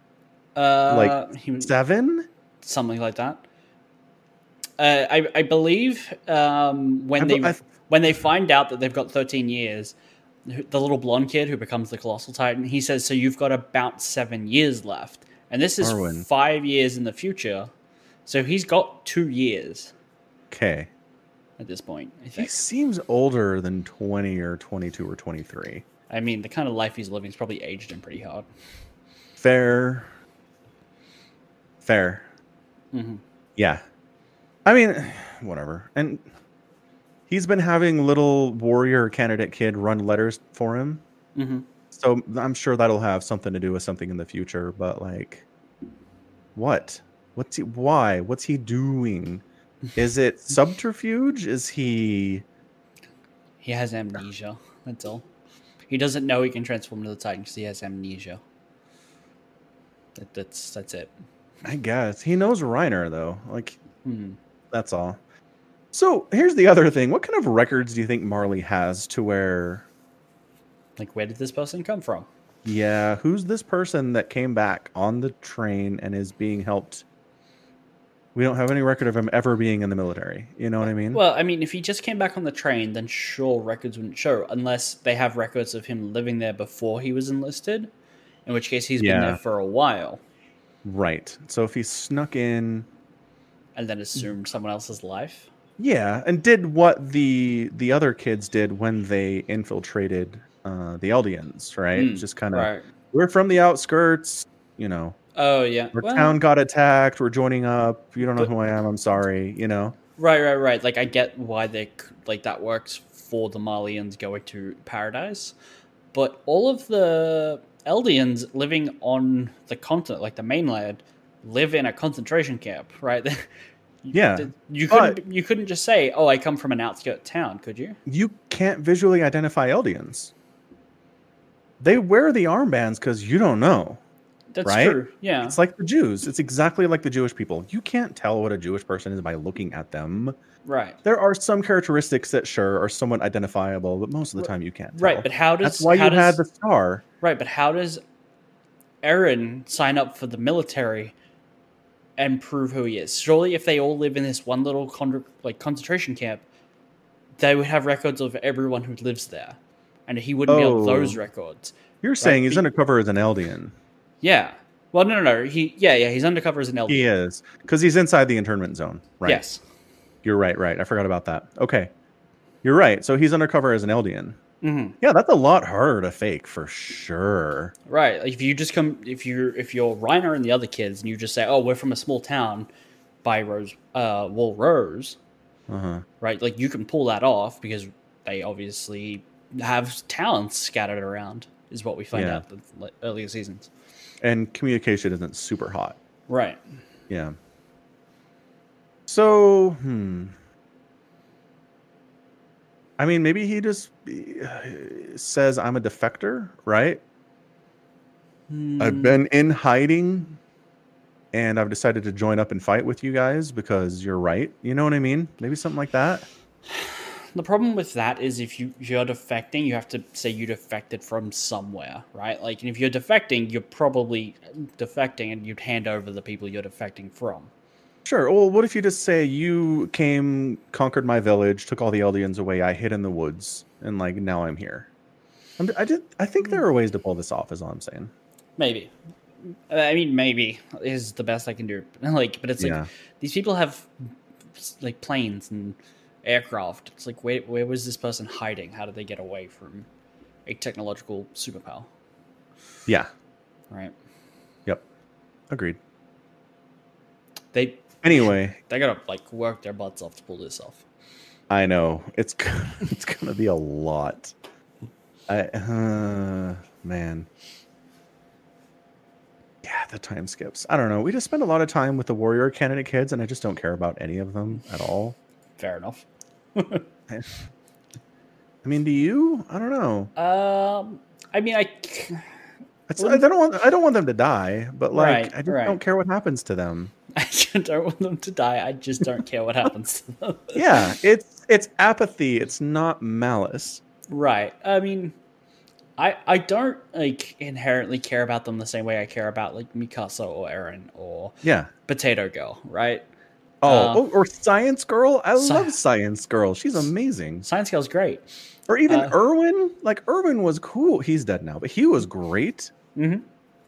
Uh, Like, he was Seven? something like that. Uh, I I believe um, when I they I- when they find out that they've got 13 years, the little blonde kid who becomes the colossal titan, he says, "So you've got about seven years left," and this is Arwen. five years in the future. So he's got two years Okay. at this point. I He seems older than 20 or 22 or 23. I mean, the kind of life he's living is probably aged him pretty hard. Fair. Fair. Mhm. Yeah. I mean, whatever. And he's been having little warrior candidate kid run letters for him. hmm So I'm sure that'll have something to do with something in the future, but like what? What's he why? What's he doing? Is it subterfuge? Is he He has amnesia. That's all. He doesn't know he can transform into the Titan because he has amnesia. That, that's that's it. I guess. He knows Reiner though. Like Hmm. that's all. So here's the other thing. What kind of records do you think Marley has to where Like, where did this person come from? yeah, who's this person that came back on the train and is being helped? We don't have any record of him ever being in the military. You know what I mean? Well, I mean, if he just came back on the train, then sure, records wouldn't show, unless they have records of him living there before he was enlisted, in which case he's been there for a while, right. So if he snuck in and then assumed someone else's life. Yeah, and did what the the other kids did when they infiltrated uh, the Eldians, right? Mm, Just kind of Right. we're from the outskirts, you know. Oh yeah. Our Well, town got attacked. We're joining up. You don't know But- who I am. I'm sorry. You know. Right, right, right. Like I get why they like that works for the Marleyans going to paradise, but all of the Eldians living on the continent, like the mainland, live in a concentration camp, right? Yeah, you couldn't you couldn't just say, "Oh, I come from an outskirt town," could you? You can't visually identify Eldians. They wear the armbands because you don't know. That's Right? true. Yeah. It's like the Jews. It's exactly like the Jewish people. You can't tell what a Jewish person is by looking at them. right. There are some characteristics that sure are somewhat identifiable, but most of the time you can't. Right, but how does That's why you does, had the star. Right, but how does Eren sign up for the military and prove who he is? Surely, if they all live in this one little con- like concentration camp, they would have records of everyone who lives there, and he wouldn't be on Oh. those records. You're saying he's undercover as an Eldian. Yeah. Well, no, no, no. He, yeah, yeah. He's undercover as an Eldian. He is because he's inside the internment zone. Right. Yes. You're right. Right. I forgot about that. Okay. You're right. So he's undercover as an Eldian. hmm Yeah, that's a lot harder to fake for sure. Right. Like if you just come, if you're if you're Reiner and the other kids, and you just say, "Oh, we're from a small town by Rose, uh, Wall Rose," Uh huh. right? Like you can pull that off because they obviously have talents scattered around. Is what we find Yeah. out the earlier seasons. And communication isn't super hot. Right. Yeah. So, hmm. I mean, maybe he just uh, says, I'm a defector, right? I've Mm, been in hiding and I've decided to join up and fight with you guys because you're right. You know what I mean? Maybe something like that. The problem with that is if you you're defecting, you have to say you defected from somewhere, right? Like, and if you're defecting, you're probably defecting, and you'd hand over the people you're defecting from. Sure. Well, what if you just say you came, conquered my village, took all the Eldians away, I hid in the woods, and like now I'm here. I'm, I did. I think there are ways to pull this off. Is all I'm saying. Maybe. I mean, maybe is the best I can do. Like, but it's like Yeah. these people have like planes and aircraft. It's like, where where was this person hiding? How did they get away from a technological superpower? Yeah. Right? Yep. Agreed. They Anyway, they gotta like work their butts off to pull this off. I know it's g- it's gonna be a lot. I uh, man. Yeah, the time skips. I don't know. We just spend a lot of time with the warrior candidate kids, and I just don't care about any of them at all. Fair enough. I mean, do you? I don't know. Um, I mean, I I don't want. I don't want them to die, but like, Right, I just right. don't care what happens to them. I don't want them to die. I just don't care what happens to them. Yeah, it's it's apathy. It's not malice. Right. I mean, I I don't like inherently care about them the same way I care about like Mikasa or Eren or Yeah. Potato Girl. Right. Oh, Uh, oh, or Science Girl. I Sci- love Science Girl. She's amazing. Science Girl's great. Or even Uh, Erwin. Like Erwin was cool. He's dead now, but he was great. Mm-hmm.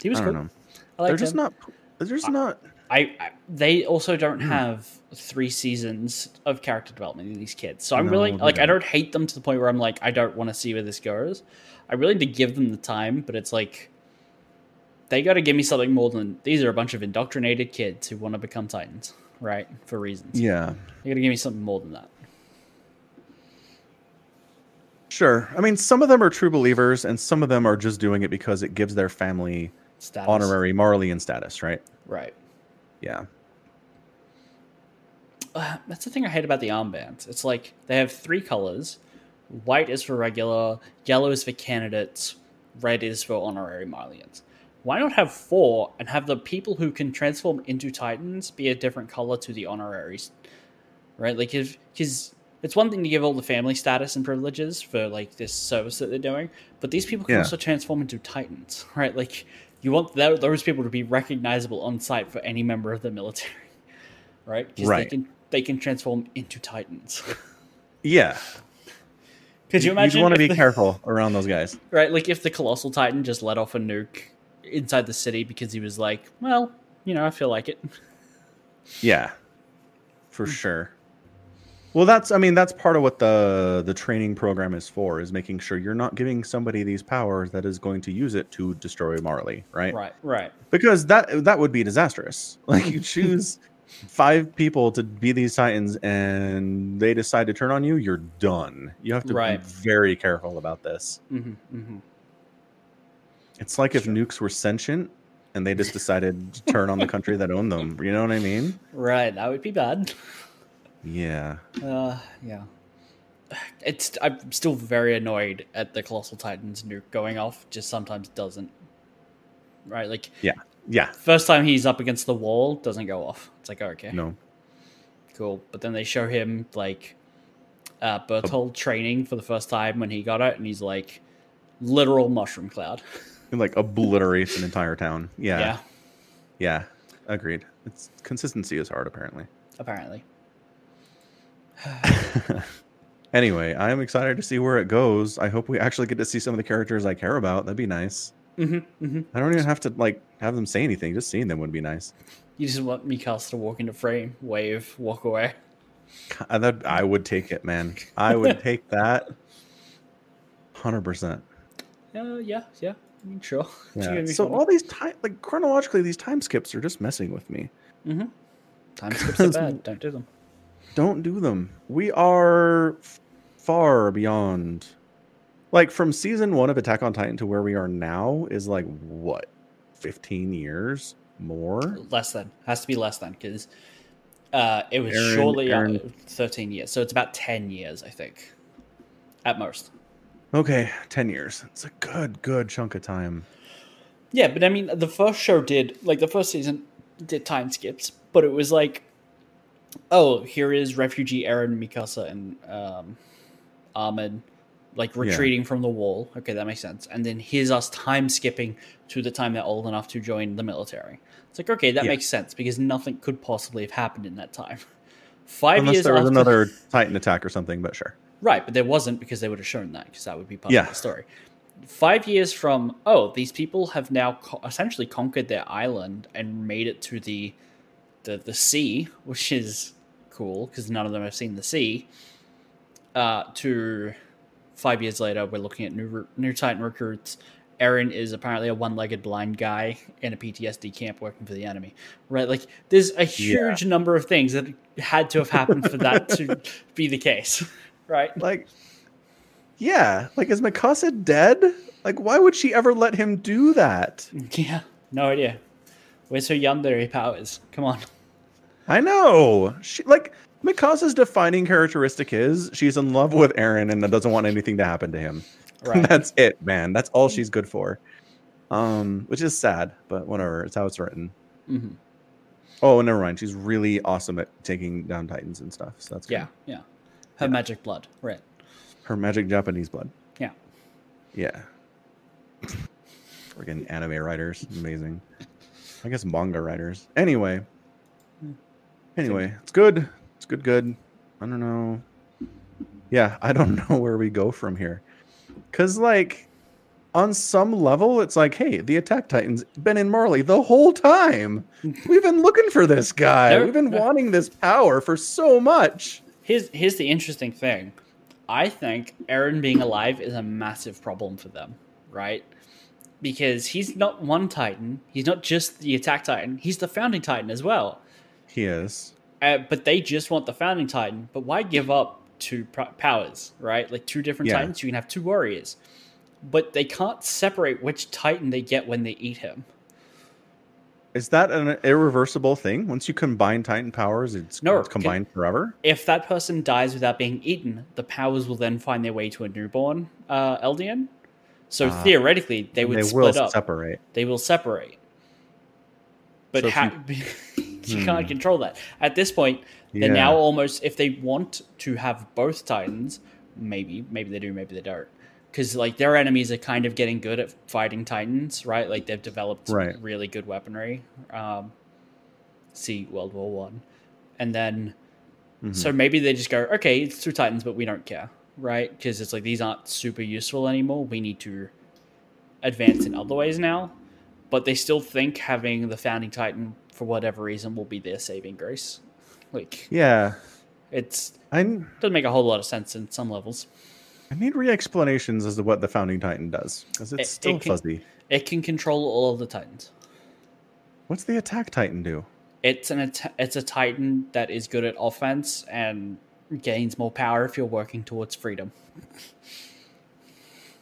He was I cool. don't know. I like They're just not. They're just not. I, I they also don't Hmm. have three seasons of character development in these kids. So I'm No, really like I don't. don't hate them to the point where I'm like I don't want to see where this goes. I really need to give them the time, but it's like they got to give me something more than these are a bunch of indoctrinated kids who want to become titans, right? For reasons. Yeah. They got to give me something more than that. Sure. I mean, some of them are true believers, and some of them are just doing it because it gives their family Status. honorary Marleyan status, right? Right. Yeah. Uh, that's the thing I hate about the armbands. It's like they have three colors. White is for regular, yellow is for candidates, red is for honorary Marleyans. Why not have four and have the people who can transform into Titans be a different color to the honoraries? Right? Like, if because it's one thing to give all the family status and privileges for like this service that they're doing, but these people can Yeah. also transform into Titans, right? Like, you want tho- those people to be recognizable on site for any member of the military, right? Because Right. they can they can transform into Titans. Yeah. Could you imagine? You'd want to be the- careful around those guys. right? Like if the colossal titan just let off a nuke inside the city because he was like, well, you know, I feel like it. Yeah. For sure. Well, that's I mean that's part of what the the training program is for is making sure you're not giving somebody these powers that is going to use it to destroy Marley, right? Right, right, Because that that would be disastrous. Like you choose five people to be these titans and they decide to turn on you, you're done. You have to Right. be very careful about this. hmm hmm It's like if Sure. nukes were sentient and they just decided to turn on the country that owned them. You know what I mean? right. That would be bad. Yeah. Uh, yeah. It's I'm still very annoyed at the colossal titans nuke going off. Just sometimes doesn't. Right, like Yeah. Yeah. first time he's up against the wall doesn't go off. It's like okay, No. cool. But then they show him like uh, Bertholdt training for the first time when he got it, and he's like literal mushroom cloud. It, like obliterates an entire town. Yeah. yeah Yeah. Agreed. It's consistency is hard apparently. apparently. Anyway, I am excited to see where it goes. I hope we actually get to see some of the characters I care about. That'd be nice. hmm hmm I don't even have to like have them say anything. Just seeing them would be nice. You just want Mikasa to walk into frame, wave, walk away. I, that, I would take it, man. I would take that. Hundred percent. Uh, yeah, yeah. I sure. Yeah. So all these time, like chronologically, these time skips are just messing with me. Mm-hmm. Time skips are bad. Don't do them. Don't do them. We are far beyond. Like from season one of Attack on Titan to where we are now is like what, fifteen years more? Less than has to be less than because uh, it was Eren- shortly uh, Eren- thirteen years, so it's about ten years, I think, at most. Okay, ten years. It's a good, good chunk of time. Yeah, but I mean, the first show did like the first season did time skips, but it was like, oh, here is refugee Eren, Mikasa, and um, Armin, like retreating from the wall. Okay, that makes sense. And then here's us time skipping to the time they're old enough to join the military. It's like okay, that Yeah. makes sense because nothing could possibly have happened in that time. Five Unless years there was after, another Titan attack or something, but sure. Right, but there wasn't because they would have shown that because that would be part Yeah. of the story. Five years from oh, these people have now co- essentially conquered their island and made it to the the the sea, which is cool because none of them have seen the sea. Uh, to five years later, we're looking at new new Titan recruits, Eren is apparently a one-legged blind guy in a PTSD camp working for the enemy, right? Like, there's a huge number of things that had to have happened for that to be the case, right? Like, yeah, like is Mikasa dead? Like, why would she ever let him do that? Yeah, no idea. Where's her yandere powers? Come on. I know. She like Mikasa's defining characteristic is she's in love with Eren and doesn't want anything to happen to him. Right. That's it, man. That's all she's good for. Um, which is sad, but whatever. It's how it's written. hmm Oh, never mind. She's really awesome at taking down titans and stuff. So that's good. Yeah, yeah, yeah. Her magic blood, right? Her magic Japanese blood. Yeah. Yeah. Freaking anime writers. Amazing. I guess manga writers. Anyway. Hmm. Anyway, it's good. It's good, good. I don't know. Yeah, I don't know where we go from here. Cause like on some level, it's like, hey, the Attack Titan's been in Marley the whole time. We've been looking for this guy. We've been wanting this power for so much. Here's here's the interesting thing. I think Eren being alive is a massive problem for them, right? Because he's not one Titan. He's not just the Attack Titan. He's the Founding Titan as well. He is. Uh, but they just want the Founding Titan. But why give up two powers, right? Like two different Yeah. Titans. You can have two warriors. But they can't separate which Titan they get when they eat him. Is that an irreversible thing? Once you combine Titan powers, it's, No, it's combined forever? If that person dies without being eaten, the powers will then find their way to a newborn uh, Eldian. So Ah. theoretically, they would they split will up. separate. they will separate. But So you, can't Hmm. control that. At this point, they're Yeah. now almost if they want to have both Titans, maybe, maybe they do, maybe they don't. Because like their enemies are kind of getting good at fighting Titans, right? Like they've developed Right. really good weaponry. Um, see World War One, and then Mhm. so maybe they just go, okay, it's through Titans, but we don't care, right? Because it's like these aren't super useful anymore. We need to advance in other ways now. But they still think having the founding Titan for whatever reason will be their saving grace. Like yeah, it's I doesn't make a whole lot of sense in some levels. I need re-explanations as to what the founding Titan does because it's It- still it can- fuzzy. It can control all of the Titans. What's the attack Titan do? It's an it's a Titan that is good at offense and gains more power if you're working towards freedom.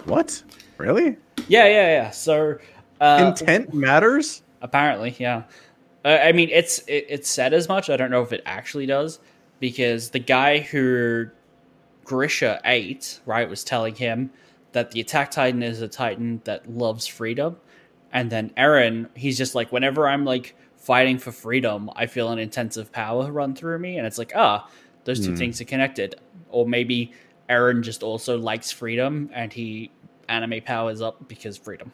What? Really? Yeah, yeah, yeah. So uh, Intent matters. Apparently, yeah. Uh, I mean, it's it, it's said as much. I don't know if it actually does because the guy who Grisha 8, right, was telling him that the Attack Titan is a Titan that loves freedom, and then Eren, he's just like, whenever I'm like fighting for freedom, I feel an intensive power run through me, and it's like, ah, those two Hmm. things are connected, or maybe Eren just also likes freedom and he anime powers up because freedom.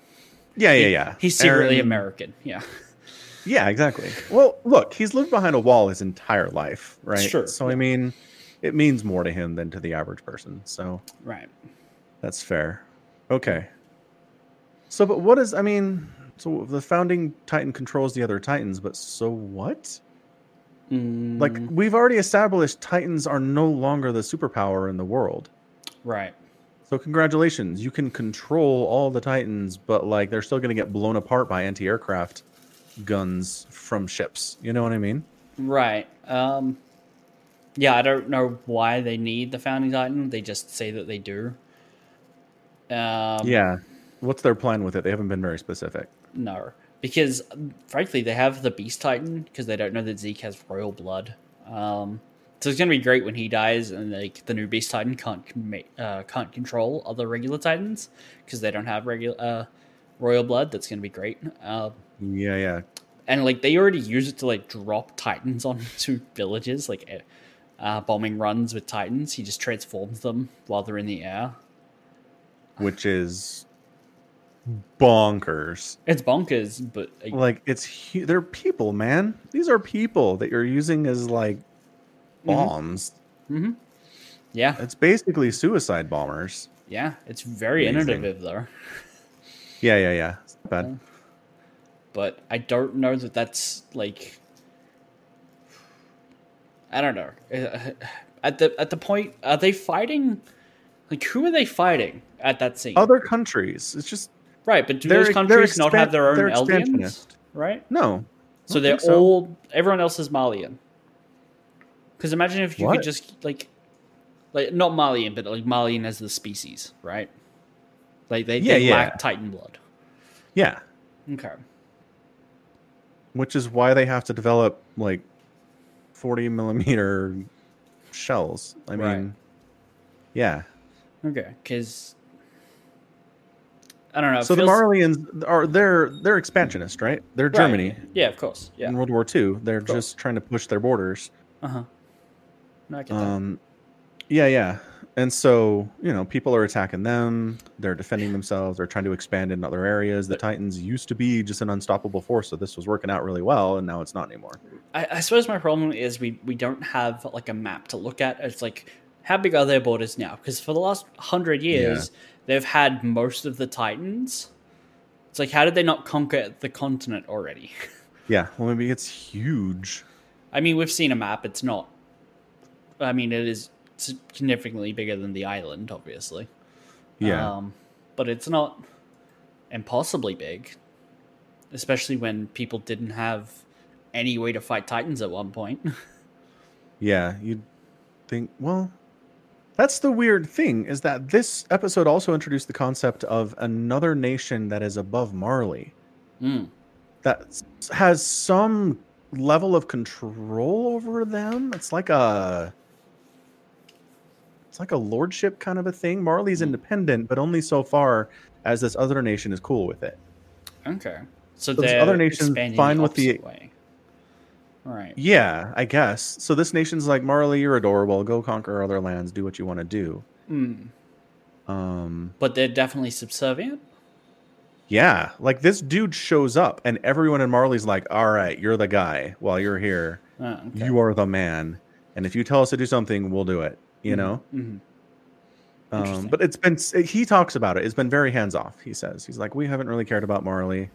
Yeah, yeah, He- yeah. He's secretly Eren- American. Yeah. Yeah, exactly. Well, look, he's lived behind a wall his entire life, right? true, So I mean, it means more to him than to the average person. So Right. that's fair. Okay. So, but what is? I mean, so the founding Titan controls the other Titans, but so what? Like Mm, we've already established, Titans are no longer the superpower in the world. right. So congratulations, you can control all the Titans, but like they're still going to get blown apart by anti-aircraft guns from ships. You know what I mean? Right. Um yeah, I don't know why they need the founding titan. They just say that they do. Um yeah. What's their plan with it? They haven't been very specific. no. Because frankly, they have the beast titan because they don't know that Zeke has royal blood. Um so it's gonna be great when he dies, and like the new Beast Titan can't com- uh, can't control other regular Titans because they don't have regular uh, royal blood. That's gonna be great. Um, Yeah, yeah. and like they already use it to like drop titans onto villages like uh, bombing runs with titans he just transforms them while they're in the air Which is bonkers. it's bonkers but uh, Like it's hu- they're people, man. These are people that you're using as like bombs. mhm. yeah It's basically suicide bombers. yeah it's very Amazing. innovative though Yeah, yeah, yeah. It's bad. but i don't know that that's like i don't know Uh, at the at the point are they fighting like who are they fighting at that scene Other countries. It's just Right, but do those countries not have their own Eldians? Right? No. So they're so. all everyone else is Marleyan. Because imagine if you What? could just like, like not Marleyan, but like Marleyan as the species, right? Like they, Yeah, they yeah. lack Titan blood. Yeah. Okay. Which is why they have to develop like 40 millimeter shells. I mean, Right. yeah. Okay. Because I don't know. so the Marleyans are they're they're expansionist, right? They're Right. Germany Yeah, of course. Yeah. in World War II. They're just trying to push their borders. Uh huh. No, I get that. Um, yeah, yeah. And so you know, people are attacking them. They're defending themselves. They're trying to expand in other areas. The Titans used to be just an unstoppable force, so this was working out really well, and now it's not anymore. I, I suppose my problem is we we don't have like a map to look at. It's like how big are their borders now? Because for the last hundred years, they've had most of the Titans. It's like how did they not conquer the continent already? Yeah, well, maybe it's huge. I mean, we've seen a map. It's not. I mean, it is significantly bigger than the island, obviously. Yeah, Um, but it's not impossibly big, especially when people didn't have any way to fight Titans at one point. yeah. You'd think, well, that's the weird thing is that this episode also introduced the concept of another nation that is above Marley. Mm. that has some level of control over them. It's like a it's like a lordship kind of a thing. Marley's Hmm. independent, but only so far as this other nation is cool with it. Okay. So Those they're other nations fine the with the- way. Right. Yeah, I guess. So this nation's like Marley, you're adorable. Go conquer other lands. Do what you want to do. Mm. Um, But they're definitely subservient. yeah, like this dude shows up, and everyone in Marley's like, "All right, you're the guy. While you're here, Oh, okay. you are the man. And if you tell us to do something, we'll do it." You Mhm, know. mhm. Um, but it's been he talks about it. It's been very hands off. He says he's like, we haven't really cared about Marley.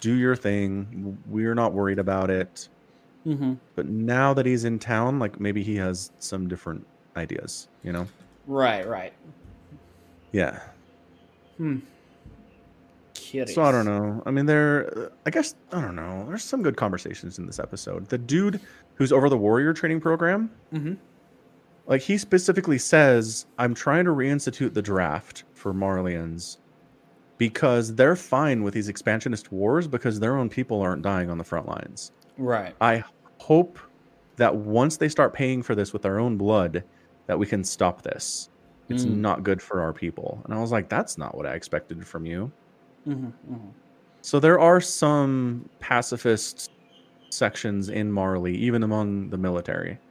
Do your thing. We're not worried about it. Mhm. But now that he's in town, like maybe he has some different ideas. You know? Right. Right. Yeah. Hmm. Curious. So I don't know. I mean, there. I guess I don't know. There's some good conversations in this episode. The dude who's over the warrior training program, Mhm. Like he specifically says, "I'm trying to reinstitute the draft for Marleyans." Because they're fine with these expansionist wars because their own people aren't dying on the front lines. Right. I hope that once they start paying for this with their own blood, that we can stop this. It's Mm. not good for our people. And I was like, that's not what I expected from you. Mhm, mhm. So there are some pacifist sections in Marley, even among the military,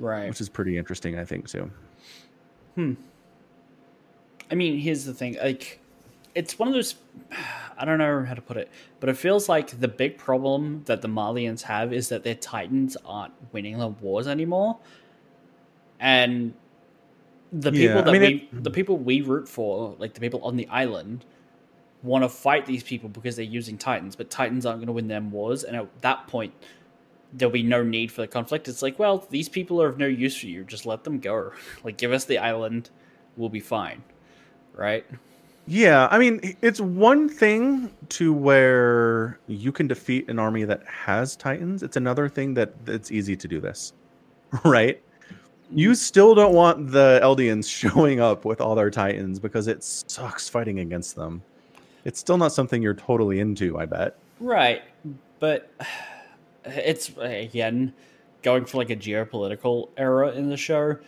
Right. which is pretty interesting, I think, too. Hmm. I mean, here's the thing. Like, it's one of those. I don't know how to put it, but it feels like the big problem that the Marleyans have is that their Titans aren't winning the wars anymore, and the people Yeah, I that mean, we, it- the people we root for, like the people on the island, want to fight these people because they're using Titans, but Titans aren't going to win them wars, and at that point. There'll be no need for the conflict. It's like, well, these people are of no use for you. Just let them go. Like, give us the island. We'll be fine. Right? Yeah, I mean, it's one thing to where you can defeat an army that has titans. It's another thing that it's easy to do this, right? You still don't want the Eldians showing up with all their titans because it sucks fighting against them. It's still not something you're totally into, I bet. Right, but it's again going for like a geopolitical era in the show.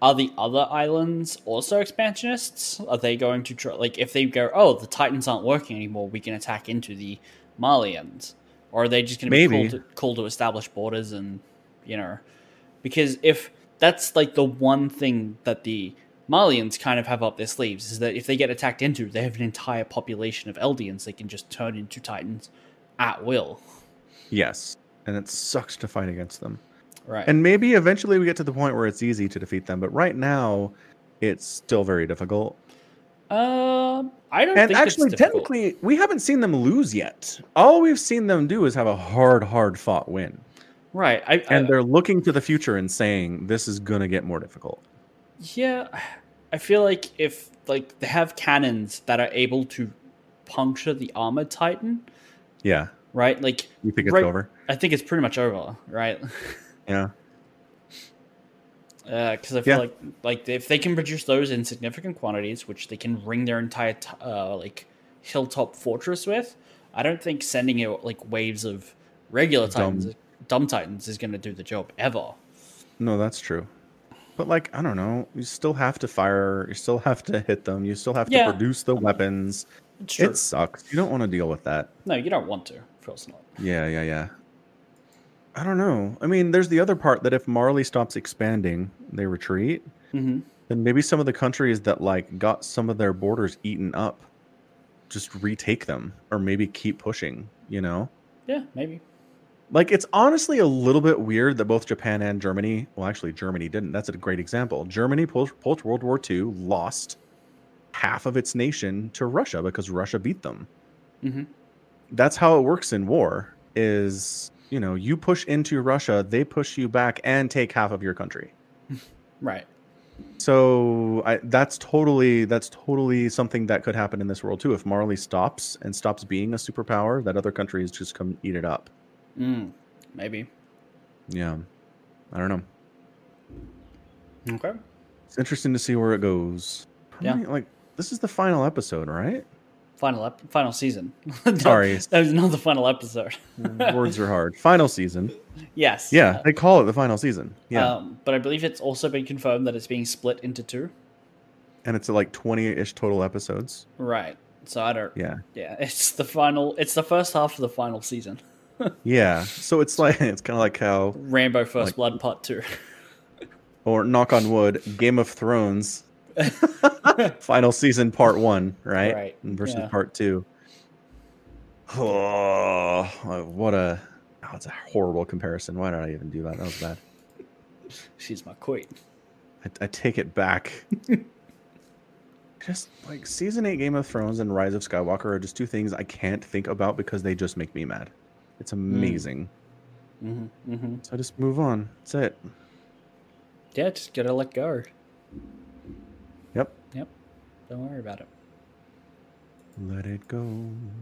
Are the other islands also expansionists? Are they going to try like if they go, oh, the Titans aren't working anymore, we can attack into the Marleyans, or are they just going to be cool to, cool to establish borders and you know, because if that's like the one thing that the Marleyans kind of have up their sleeves is that if they get attacked into, they have an entire population of Eldians they can just turn into Titans at will. Yes, and it sucks to fight against them. Right. And maybe eventually we get to the point where it's easy to defeat them, but right now it's still very difficult. um, I don't And think actually, technically, we haven't seen them lose yet. All we've seen them do is have a hard, hard fought win. right. I, And I, they're looking to the future and saying, this is going to get more difficult. yeah, I feel like if like they have cannons that are able to puncture the armored titan, Yeah. Right? Like You think it's right- over? I think it's pretty much over, right? Yeah. Because I feel Yeah. like like if they can produce those in significant quantities, which they can ring their entire t- uh, like hilltop fortress with, I don't think sending out like waves of regular Dumb. titans, dumb titans, is going to do the job ever. No, that's true. But like, I don't know. You still have to fire. You still have to hit them. You still have to produce the weapons. It sucks. You don't want to deal with that. No, you don't want to. Yeah, yeah, yeah. I don't know. I mean, there's the other part that if Marley stops expanding, they retreat. hmm Then maybe some of the countries that like got some of their borders eaten up, just retake them, or maybe keep pushing. You know, Yeah, maybe. like it's honestly a little bit weird that both Japan and Germany. Well, actually, Germany didn't. That's a great example. Germany post World War II lost half of its nation to Russia because Russia beat them. hmm that's how it works in war is you know you push into russia they push you back and take half of your country Right. so I, that's totally that's totally something that could happen in this world too if marley stops and stops being a superpower that other countries just come eat it up Mm, maybe. yeah i don't know Okay. it's interesting to see where it goes How Yeah. many- like this is the final episode right Final ep- final season. Sorry. that was not the final episode. words are hard final season yes. yeah uh, they call it the final season yeah Um, but I believe it's also been confirmed that it's being split into two. and it's like 20-ish total episodes Right. So I don't. yeah Yeah, it's the final. It's the first half of the final season. Yeah. So it's like it's kind of like how, Rambo First Like- Blood Part Two. or knock on wood, Game of Thrones, final season part one, right? Right, Versus yeah. part two. Oh, what a! Oh, it's a horrible comparison. Why did I even do that? That was bad. She's my queen. I, I take it back. just like season eight Game of Thrones and Rise of Skywalker are just two things I can't think about because they just make me mad. It's amazing. mm-hmm mm-hmm. So I just move on. That's it. Yeah, just gotta let go. Yep. Yep. Don't worry about it. Let it go.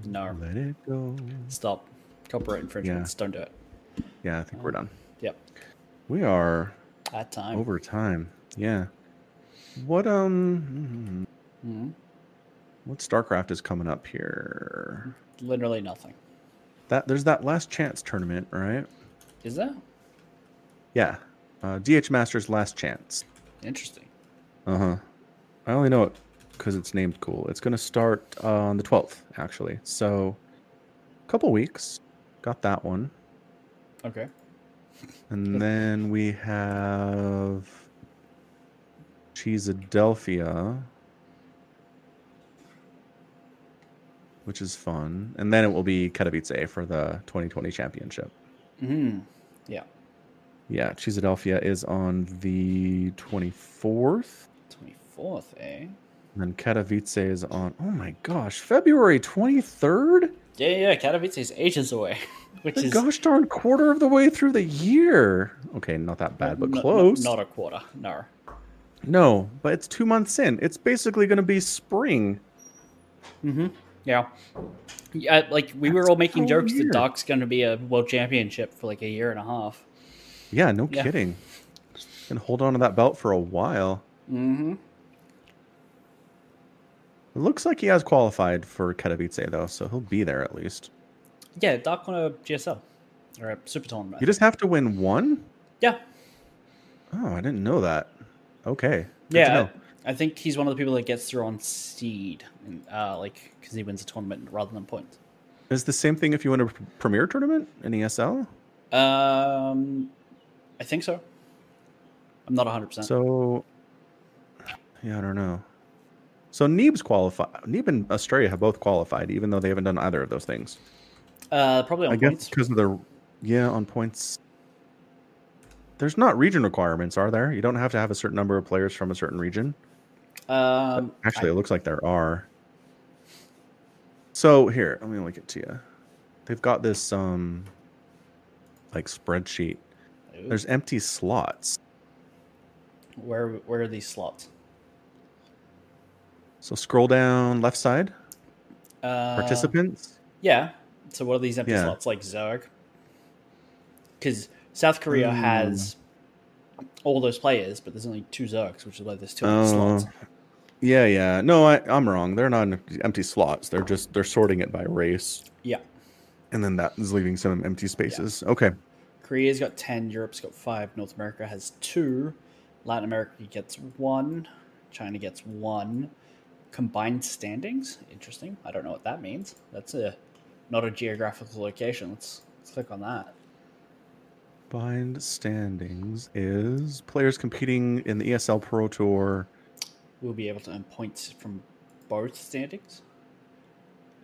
No. Let it go. Stop. Copyright infringements. Don't do it. Yeah, I think we're done. Yep. We are At time. over time. Yeah. What um hmm what StarCraft is coming up here? Literally nothing. That there's that last chance tournament, right? Is that Yeah. Uh, DH Masters last chance. interesting? Uh-huh. I only know it because it's named cool. It's going to start uh, on the 12th actually. So a couple weeks. Got that one. Okay. And then we have Cheeseadelphia, which is fun. And then it will be Katowice for the 2020 championship. hmm Yeah. Yeah, Cheeseadelphia is on the 24th. Twenty fourth, eh? And then Katowice is on, oh my gosh, February 23rd? Yeah, yeah. Katowice is ages away, which The is gosh darn quarter of the way through the year. Okay, not that bad, but close. Not a quarter. No. No, but it's two months in. It's basically going to be spring. Mm-hmm. Yeah. Yeah, like we were all making jokes that weird. Dark's going to be a world championship for like a year and a half. Yeah, no Yeah. kidding. And hold on to that belt for a while. Mm-hmm. It looks like he has qualified for Katowice though, so he'll be there at least. Yeah, Dark a GSL or a super tournament. You just have to win one. yeah, Oh, I didn't know that. Okay. good yeah. know. I think he's one of the people that gets through on seed, and, uh, like because he wins a tournament rather than points. Is the same thing if you win a premier tournament in ESL? Um, I think so. I'm not 100. percent So, yeah, I don't know. So Neeb's qualified. Neeb and Astrea have both qualified, even though they haven't done either of those things. Uh, probably on I guess points. because of the yeah on points. There's not region requirements, are there? You don't have to have a certain number of players from a certain region. Um, Actually, it looks like there are. So here, let me link it to you. They've got this um like spreadsheet. I- There's empty slots. where where are these slots? So scroll down left side. Uh, participants? Yeah. So what are these empty Yeah. slots like Zerg? Because South Korea Hmm. has all those players, but there's only two Zergs, which is why there's two empty Oh, slots. yeah, yeah. No, I, I'm wrong. They're not empty- empty slots. They're just they're sorting it by race, Yeah. and then that is leaving some empty spaces. Okay. Korea's got 10, Europe's got 5, North America has 2, Latin America gets 1, China gets 1. Combined standings? Interesting. I don't know what that means. That's a not a geographical location. Let's, let's click on that. Bind standings is players competing in the ESL Pro Tour. We'll be able to earn points from both standings.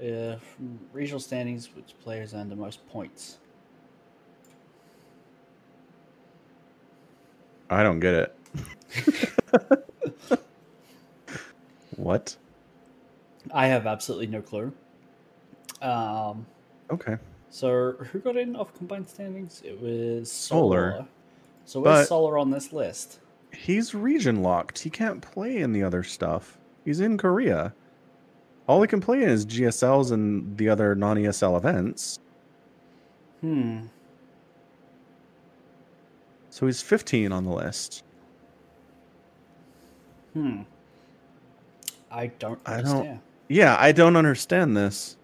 Uh, from regional standings, which players earn the most points? I don't get it. what? I have absolutely no clue. Um, Okay. So who got in off combined standings? It was Solar. Solar. So where's Solar on this list? He's region locked. He can't play in the other stuff. He's in Korea. All he can play in is GSLs and the other non ESL events. Hmm. So he's 15 on the list. Hmm. I don't I don't- Yeah, I don't understand this.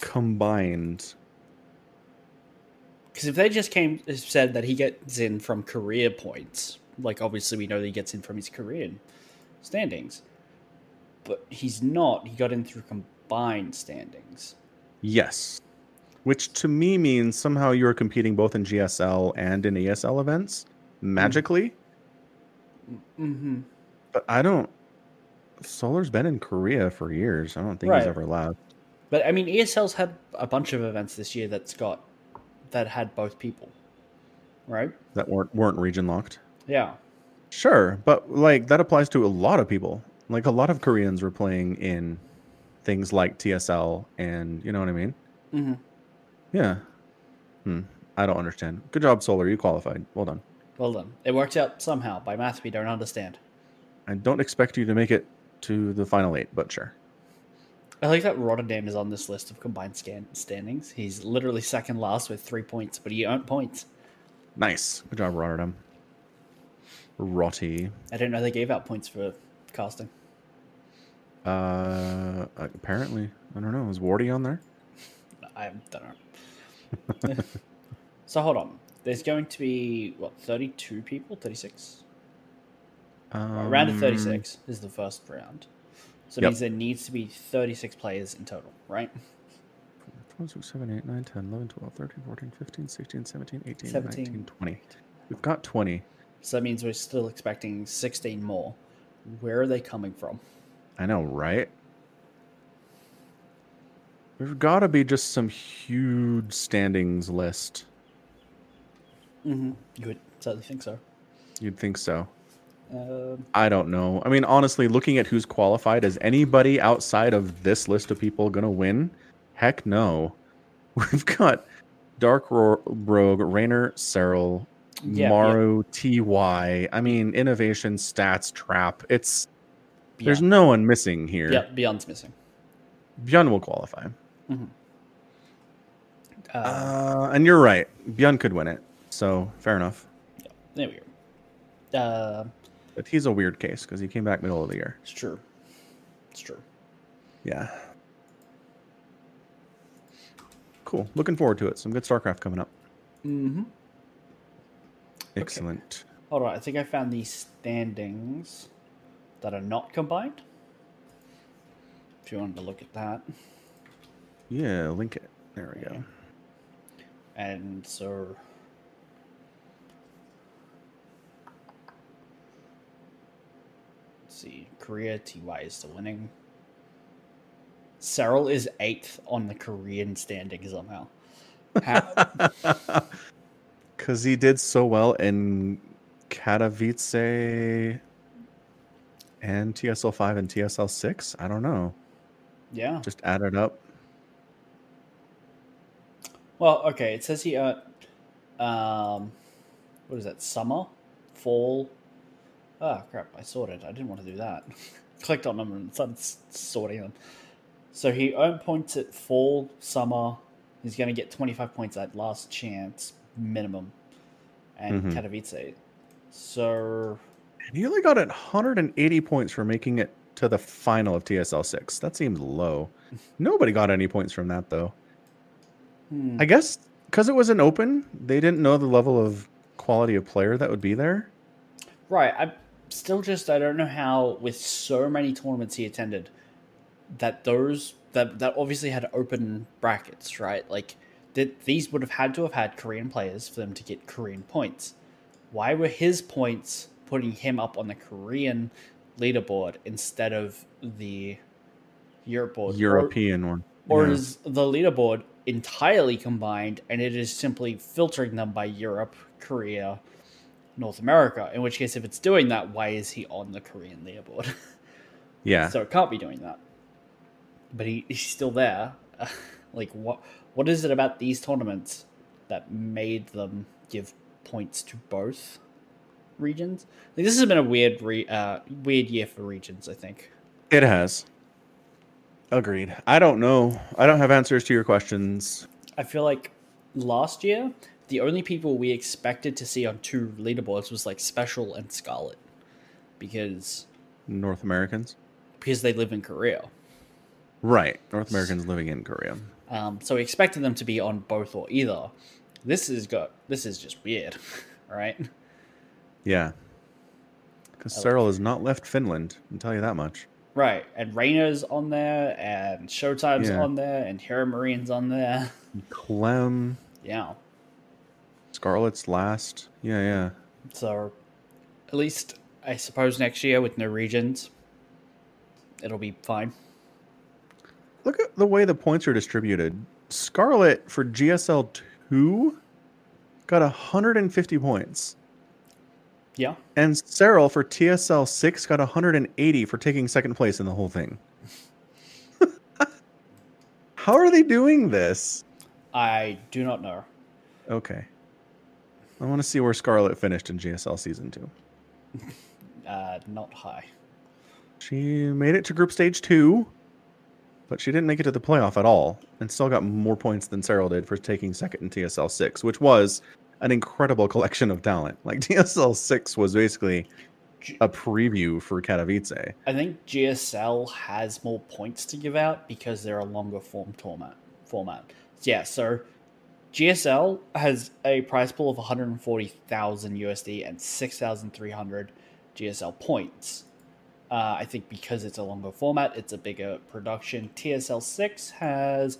Combined. Because if they just came said that he gets in from career points, like obviously we know that he gets in from his career standings, but he's not. He got in through combined standings. Yes. Which to me means somehow you're competing both in GSL and in ESL events magically. Mm-hmm. But I don't. Solar's been in Korea for years. I don't think Right. he's ever left. But I mean, ESL's had a bunch of events this year that's got that had both people, right? That weren't weren't region locked. Yeah. Sure, but like that applies to a lot of people. Like a lot of Koreans were playing in things like TSL, and you know what I mean. Mm-hmm. Yeah. Hmm. I don't understand. Good job, Solar. You qualified. Well done. Well done. It worked out somehow. By math, we don't understand. I don't expect you to make it to the final eight, but sure. I like that Rotterdam is on this list of combined scan standings. He's literally second last with three points, but he earned points. Nice. Good job, Rotterdam. Rotty. I didn't know they gave out points for casting. Uh, apparently, I don't know. Is Wardy on there? I don't know. so hold on. There's going to be what 32 people, 36. Um, round of 36 is the first round. So it Yep. means there needs to be 36 players in total, right? 12, 6, 7, 8, 9, 10, 11, 12, 13, 14, 15, 16, 17, 18, 17. 19, 20. We've got 20. So that means we're still expecting 16 more. Where are they coming from? I know, right? There's got to be just some huge standings list. Mm-hmm. You would certainly think so. You'd think so. I don't know. I mean, honestly, looking at who's qualified, is anybody outside of this list of people going to win? Heck no. We've got Dark Ro- Rogue, Reynor, Serral, Yeah, Maru, TY. I mean, innovation, stats, trap. It's there's no one missing here. yeah, ByuN's missing. ByuN will qualify. Uh, Uh, and you're right. ByuN could win it. So fair enough. there we go. Uh, But he's a weird case because he came back middle of the year. it's true. It's true. Yeah. Cool. Looking forward to it. Some good StarCraft coming up. Mm-hmm. Excellent. All right, I think I found these standings that are not combined. If you wanted to look at that, Yeah, link it. There we go. And so let's see, Korea TY is still winning. Serral is eighth on the Korean standing somehow. How, Because he did so well in Katowice and TSL 5 and TSL 6. I don't know. yeah. Just add it up. Well, okay. It says here, um, what is that? Summer, fall. Ah, crap! I sorted. I didn't want to do that. Clicked on them and started sorting them. So he earned points at fall, summer. He's going to get 25 points at last chance minimum, and Mhm. Katowice. So he only got 180 points for making it to the final of TSL six. That seems low. Nobody got any points from that though. hmm, I guess because it was an open, they didn't know the level of quality of player that would be there. right, I still just I don't know how with so many tournaments he attended that those that that obviously had open brackets, right? Like that these would have had to have had Korean players for them to get Korean points. Why were his points putting him up on the Korean leaderboard instead of the Europe board? Or- European one. or Yeah. is the leaderboard entirely combined and it is simply filtering them by Europe, Korea, North America? In which case, if it's doing that, why is he on the Korean leaderboard? yeah. so it can't be doing that. But he, he's still there. like what? What is it about these tournaments that made them give points to both regions? Like, this has been a weird, re, uh, weird year for regions. I think. It has. Agreed. I don't know. I don't have answers to your questions. I feel like last year the only people we expected to see on two leaderboards was like Special and Scarlet because North Americans. because they live in Korea. Right. North Americans living in Korea. Um, so we expected them to be on both or either. This is got this is just weird, right? Yeah. Because Serral has not left Finland, I can tell you that much. Right, and Reynor's on there, and Showtime's Yeah. on there, and HeroMarine's on there. Clem, Yeah, Scarlet's last. Yeah, yeah. so at least I suppose next year with no regions, it'll be fine. Look at the way the points are distributed. Scarlet for GSL 2 got 150 points. Yeah, And Serral for TSL 6 got 180 for taking second place in the whole thing. How are they doing this? I do not know. Okay. I want to see where Scarlet finished in GSL season 2. Uh, not high. She made it to group stage 2, but she didn't make it to the playoff at all and still got more points than Serral did for taking second in TSL 6, which was an incredible collection of talent. Like TSL 6 was basically a preview for Katowice. I think GSL has more points to give out because they're a longer form format. Format. Yeah, so GSL has a prize pool of 140,000 USD and 6,300 GSL points. Uh, I think because it's a longer format, it's a bigger production. TSL 6 has,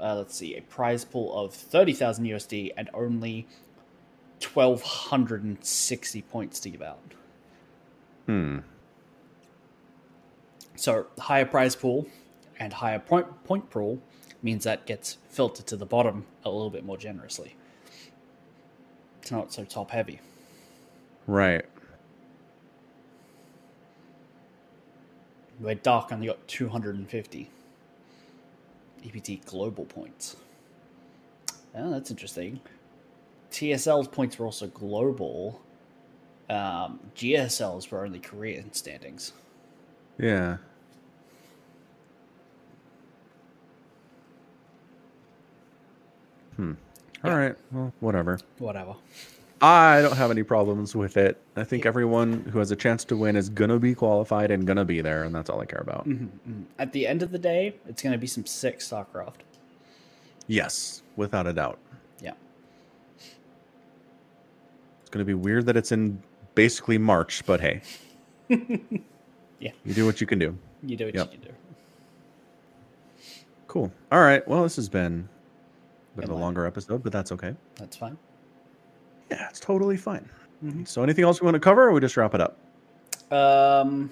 uh, let's see, a prize pool of 30,000 USD and only 1,260 points to give out. Hmm. So higher prize pool and higher point point pool means that gets filtered to the bottom a little bit more generously. It's not so top heavy. Right. Where Dark only got 250 EPT global points. Oh, that's interesting. TSL's points were also global. Um, GSL's were only Korean standings. Yeah. Hmm. All Yeah. right. Well, whatever. Whatever. I don't have any problems with it. I think everyone who has a chance to win is gonna be qualified and gonna be there, and that's all I care about. Mhm. At the end of the day, it's going to be some sick StarCraft. Yes, without a doubt. Yeah. It's gonna be weird that it's in basically March, but hey. Yeah. You do what you can do. You do what Yep. you can do. Cool. All right. Well, this has been bit of a longer episode, but that's okay. That's fine. Yeah, it's totally fine. Mhm. So, anything else we want to cover, or we just wrap it up? Um,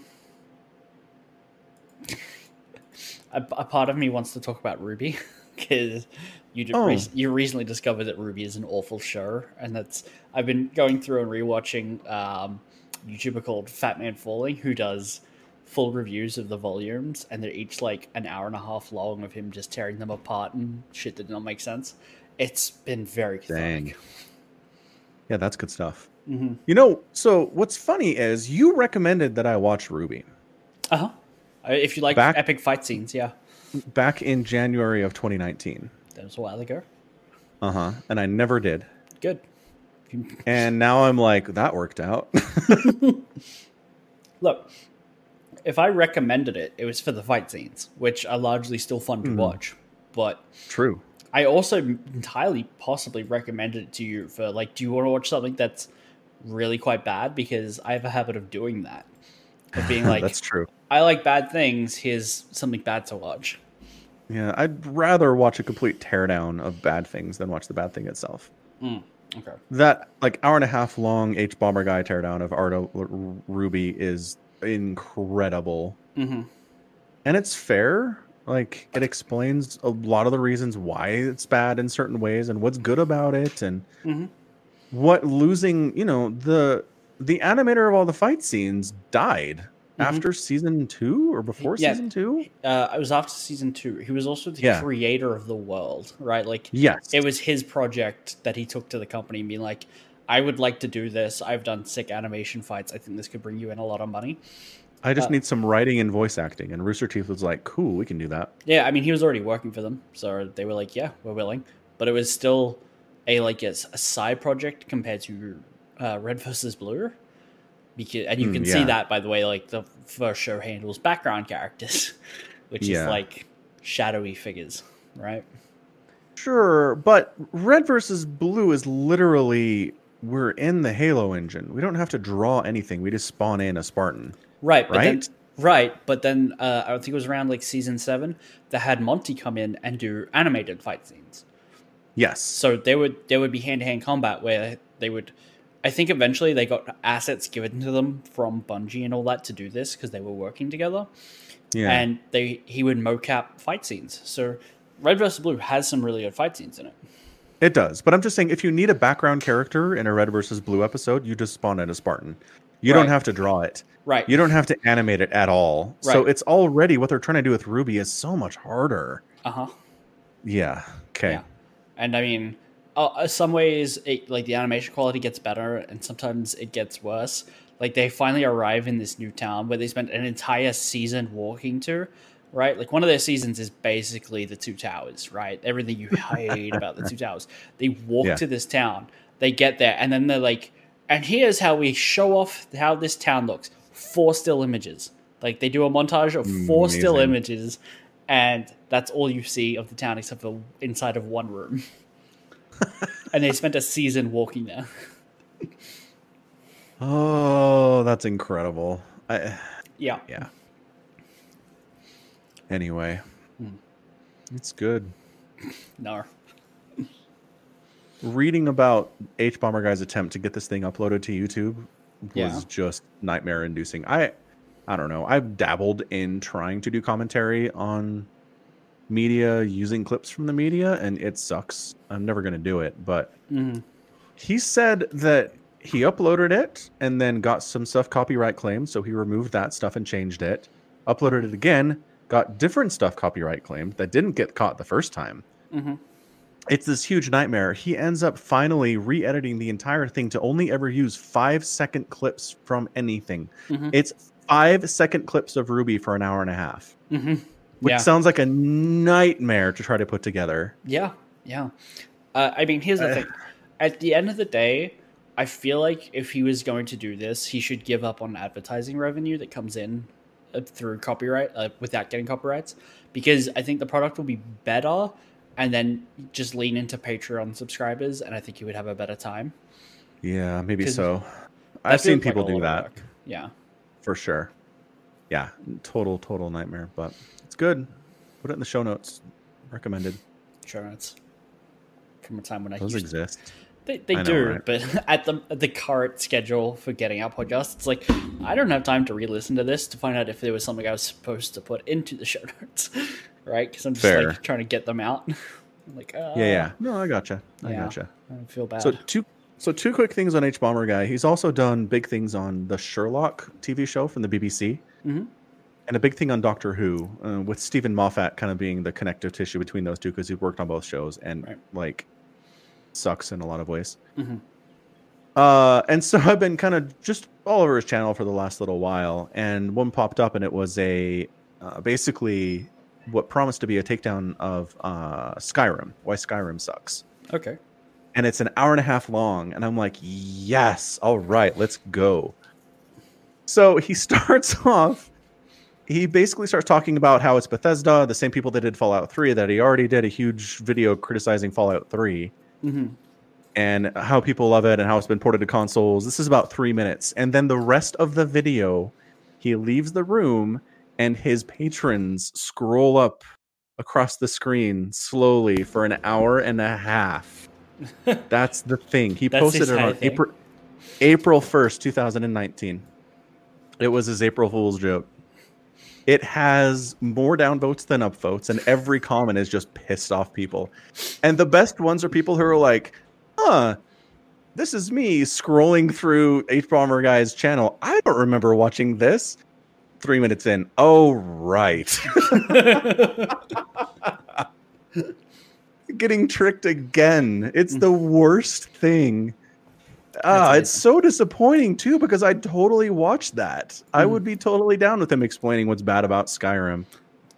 a, a part of me wants to talk about RWBY because you Oh. rec- you recently discovered that RWBY is an awful show, and that's I've been going through and rewatching um, YouTuber called Fat Man Falling who does full reviews of the volumes, and they're each like an hour and a half long of him just tearing them apart and shit that don't make sense. It's been very Dang. cathartic. Yeah, that's good stuff. Mm-hmm. You know, so what's funny is you recommended that I watch RWBY. Uh huh. If you like Back- epic fight scenes, yeah. back in January of 2019. That was a while ago. Uh huh. And I never did. Good. And now I'm like, that worked out. Look, if I recommended it, it was for the fight scenes, which are largely still fun to Mhm. watch. But True. I also entirely possibly recommended it to you for like, do you want to watch something that's really quite bad? Because I have a habit of doing that. Of being like, That's true. I like bad things, here's something bad to watch. Yeah, I'd rather watch a complete teardown of bad things than watch the bad thing itself. Okay. That like hour and a half long hbomberguy teardown of Ardo L- RWBY is incredible, Mm-hmm. and it's fair. Like it explains a lot of the reasons why it's bad in certain ways and what's good about it, and Mhm. what losing. You know the the animator of all the fight scenes died Mhm. after season two or before Yeah. season two. Uh, I was after season two. He was also the Yeah. creator of the world, right? Like, Yes, it was his project that he took to the company and being like i would like to do this. I've done sick animation fights. I think this could bring you in a lot of money. I just uh, need some writing and voice acting, and Rooster Teeth was like, "Cool, we can do that." yeah i mean he was already working for them. So they were like yeah we're willing. But it was still a like a side project compared to uh, red versus blue. Because and you Hmm, can yeah. see that by the way like the first show handles background characters which Yeah. is like shadowy figures right? Sure, but red versus blue is literally we're in the Halo engine. We don't have to draw anything. We just spawn in a Spartan. Right, but then Right? right, but then uh, I think it was around like season seven that had Monty come in and do animated fight scenes. Yes. So there would there would be hand to hand combat where they would. I think eventually they got assets given to them from Bungie and all that to do this because they were working together, yeah. and they he would mocap fight scenes. So Red vs Blue has some really good fight scenes in it. It does. But I'm just saying if you need a background character in a red versus blue episode, you just spawn in a Spartan. You don't have to draw it. Right. You don't have to animate it at all. So it's already what they're trying to do with RWBY is so much harder. Uh huh. Yeah. Okay. Yeah. And I mean, uh, uh, some ways, it, like the animation quality gets better, and sometimes it gets worse. Like they finally arrive in this new town where they spent an entire season walking to, right? Like one of their seasons is basically the two towers, right? Everything you hate about the two towers. They walk Yeah. to this town, they get there, and then they're like, and here's how we show off how this town looks. Four still images. Like they do a montage of four still images, and that's all you see of the town except for inside of one room. and they spent a season walking there. Oh, that's incredible. I, Yeah. yeah. Anyway, Hmm. it's good. No. reading about hbomberguy's attempt to get this thing uploaded to YouTube was Yeah. just nightmare inducing. I I don't know. I've dabbled in trying to do commentary on media using clips from the media and it sucks. I'm never going to do it, but hmm he said that he uploaded it and then got some stuff copyright claimed, so he removed that stuff and changed it. Uploaded it again, got different stuff copyright claimed that didn't get caught the first time hmm it's this huge nightmare. He ends up finally re-editing the entire thing to only ever use five second clips from anything. Mhm. It's five second clips of RWBY for an hour and a half, hmm which Yeah. sounds like a nightmare to try to put together. Yeah. Yeah. Uh, I mean, here's the Uh. thing. At the end of the day, I feel like if he was going to do this, he should give up on advertising revenue that comes in through copyright uh, without getting copyrights, because I think the product will be better, and then just lean into Patreon subscribers, and I think you would have a better time. Yeah, maybe so. I've seen feels like people do that work. Yeah. for sure. Yeah, total total nightmare, but it's good. Put it in the show notes. Recommended. Sure, it's from a time when I Those used exist. They, they know, do, right? but at the at the current schedule for getting our podcast, it's like I don't have time to re-listen to this to find out if there was something I was supposed to put into the show notes, right? Because I'm just Fair. like trying to get them out. I'm like, uh, Yeah, yeah. No, I gotcha. I yeah. gotcha. I feel bad. So two so two quick things on hbomberguy. He's also done big things on the Sherlock TV show from the BBC, Mhm. and a big thing on Doctor Who, uh, with Steven Moffat kind of being the connective tissue between those two because he worked on both shows and Right. like sucks in a lot of ways. Mhm. Uh, and so I've been kind of just all over his channel for the last little while, and one popped up, and it was a uh, basically what promised to be a takedown of uh, Skyrim. Why Skyrim sucks. Okay. and it's an hour and a half long and i'm like yes all right let's go so he starts off he basically starts talking about how it's bethesda the same people that did fallout 3 that he already did a huge video criticizing fallout 3 hmm and how people love it and how it's been ported to consoles this is about three minutes and then the rest of the video he leaves the room and his patrons scroll up across the screen slowly for an hour and a half that's the thing. He posted it on? April April 1st, 2019. It was his April Fool's joke. It has more downvotes than upvotes, and every comment is just pissed off people. And the best ones are people who are like, huh, this is me scrolling through hbomberguy's channel. I don't remember watching this. Three minutes in. Oh, right. getting tricked again. It's the worst thing. Ah, it's so disappointing too because I totally watched that. I Mm. would be totally down with him explaining what's bad about Skyrim.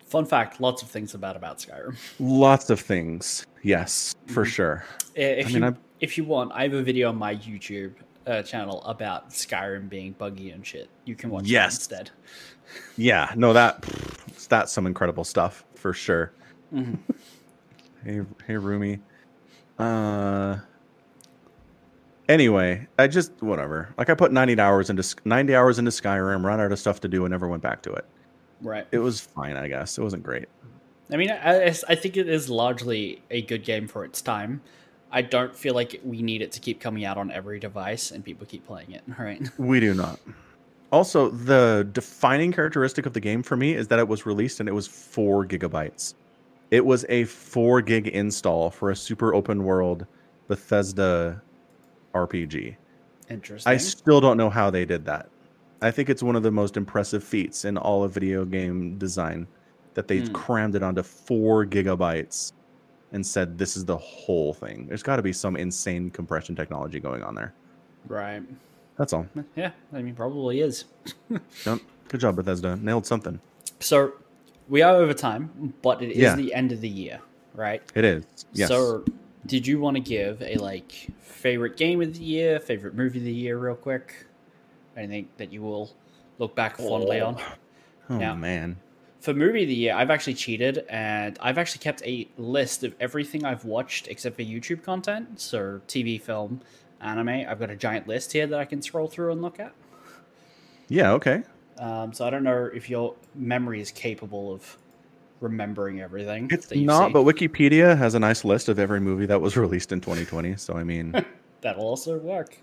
Fun fact: lots of things are bad about Skyrim. Lots of things. Yes, for Mhm. sure. I- If I you mean, I- if you want, I have a video on my YouTube uh, channel about Skyrim being buggy and shit. You can watch Yes. that instead. Yeah, no that that's some incredible stuff for sure. Mhm. Hey, hey, Rumi. Uh. Anyway, I just whatever. Like I put 90 hours into 90 hours into Skyrim, ran out of stuff to do, and never went back to it. Right. It was fine, I guess. It wasn't great. I mean, I, I- I think it is largely a good game for its time. I don't feel like we need it to keep coming out on every device and people keep playing it. Right. We do not. Also, the defining characteristic of the game for me is that it was released and it was four gigabytes. It was a four gig install for a super open world Bethesda RPG. Interesting. I still don't know how they did that. I think it's one of the most impressive feats in all of video game design that they Hmm. crammed it onto four gigabytes and said this is the whole thing. There's got to be some insane compression technology going on there. right. That's all. Yeah. I mean, probably is. Yep. Good job, Bethesda. Nailed something. So we are over time, but it is Yeah. the end of the year, right? It is. Yes. So, did you want to give a like favorite game of the year, favorite movie of the year, real quick? Anything that you will look back fondly on? oh yeah. man. For movie of the year, I've actually cheated and I've actually kept a list of everything I've watched except for YouTube content. So, TV, film, anime. I've got a giant list here that I can scroll through and look at. Yeah. Okay. Um, so, I don't know if your memory is capable of remembering everything. It's not, seen. but Wikipedia has a nice list of every movie that was released in 2020. So I mean, that'll also work.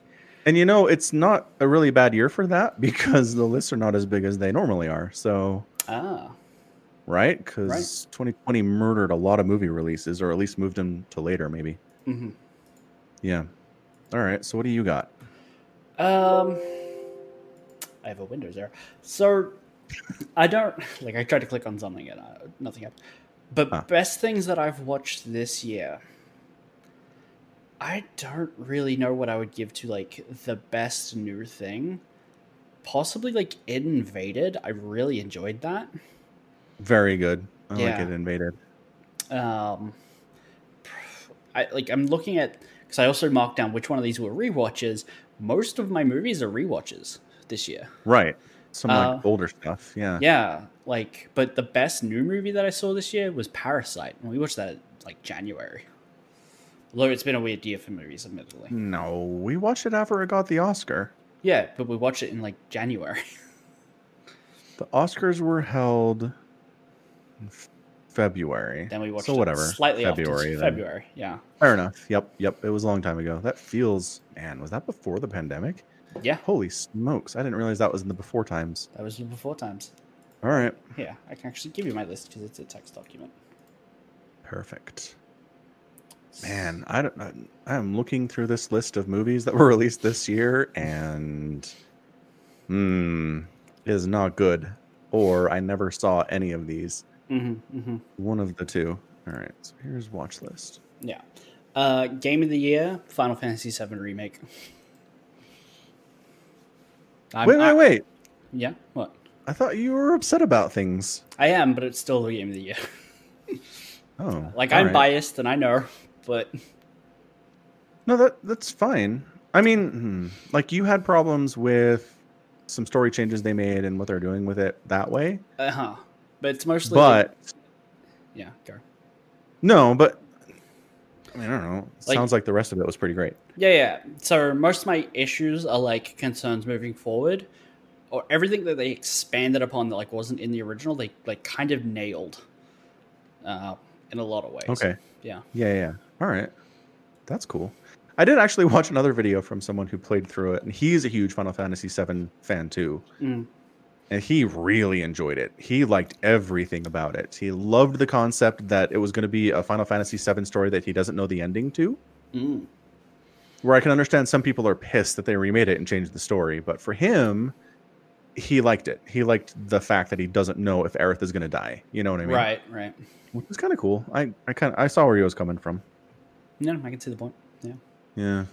and you know, it's not a really bad year for that because the lists are not as big as they normally are. So Ah, right, because 2020 murdered a lot of movie releases, or at least moved them to later, maybe. hmm Yeah. All right. So what do you got? Um, I have a Windows error. So I don't like. I tried to click on something and uh, nothing happened. But Huh. best things that I've watched this year. I don't really know what I would give to like the best new thing. Possibly like ID: Invaded. I really enjoyed that. Very good. I like Yeah. it invaded. um I like I'm looking at because I also marked down which one of these were rewatches. Most of my movies are rewatches this year. Right. Some Uh, like older stuff. Yeah. Yeah, like but the best new movie that I saw this year was Parasite, and we watched that like January. Although it's been a weird year for movies, admittedly. No, we watched it after it got the Oscar. Yeah, but we watched it in like January. The Oscars were held in February. then we watched so it whatever. slightly February. February. Yeah, Fair enough. Yep. Yep. It was a long time ago. That feels man. Was that before the pandemic? Yeah, Holy smokes! I didn't realize that was in the before times. that was in the before times. All right. Yeah, I can actually give you my list because it's a text document. Perfect. Man, I don't. I, I'm looking through this list of movies that were released this year, and hmm, is not good. Or I never saw any of these. Mm-hmm, mm-hmm. One of the two. All right. So here's watch list. Yeah. Uh, game of the year: Final Fantasy VII remake. I'm- wait, wait, I- wait. Yeah. What? I thought you were upset about things. I am, but it's still the game of the year. Oh, Like I'm right. biased, and I know, but No, that that's fine. I mean, hmm, like you had problems with some story changes they made and what they're doing with it that way. uh huh. But it's mostly. But yeah, go. no, but I mean, I don't know. Like- Sounds like the rest of it was pretty great. Yeah, yeah. So most of my issues are like concerns moving forward, or everything that they expanded upon that like wasn't in the original. They like kind of nailed, uh, in a lot of ways. Okay. Yeah. Yeah, yeah. All right. That's cool. I did actually watch another video from someone who played through it, and he's a huge Final Fantasy VII fan too. Mm. And he really enjoyed it. He liked everything about it. He loved the concept that it was going to be a Final Fantasy VII story that he doesn't know the ending to. Mm. Where I can understand some people are pissed that they remade it and changed the story, but for him, he liked it. He liked the fact that he doesn't know if Aerith is going to die. You know what I mean? Right. Right. Which is kind of cool. I, I kind I saw where he was coming from. No, I can see the point. Yeah. Yeah.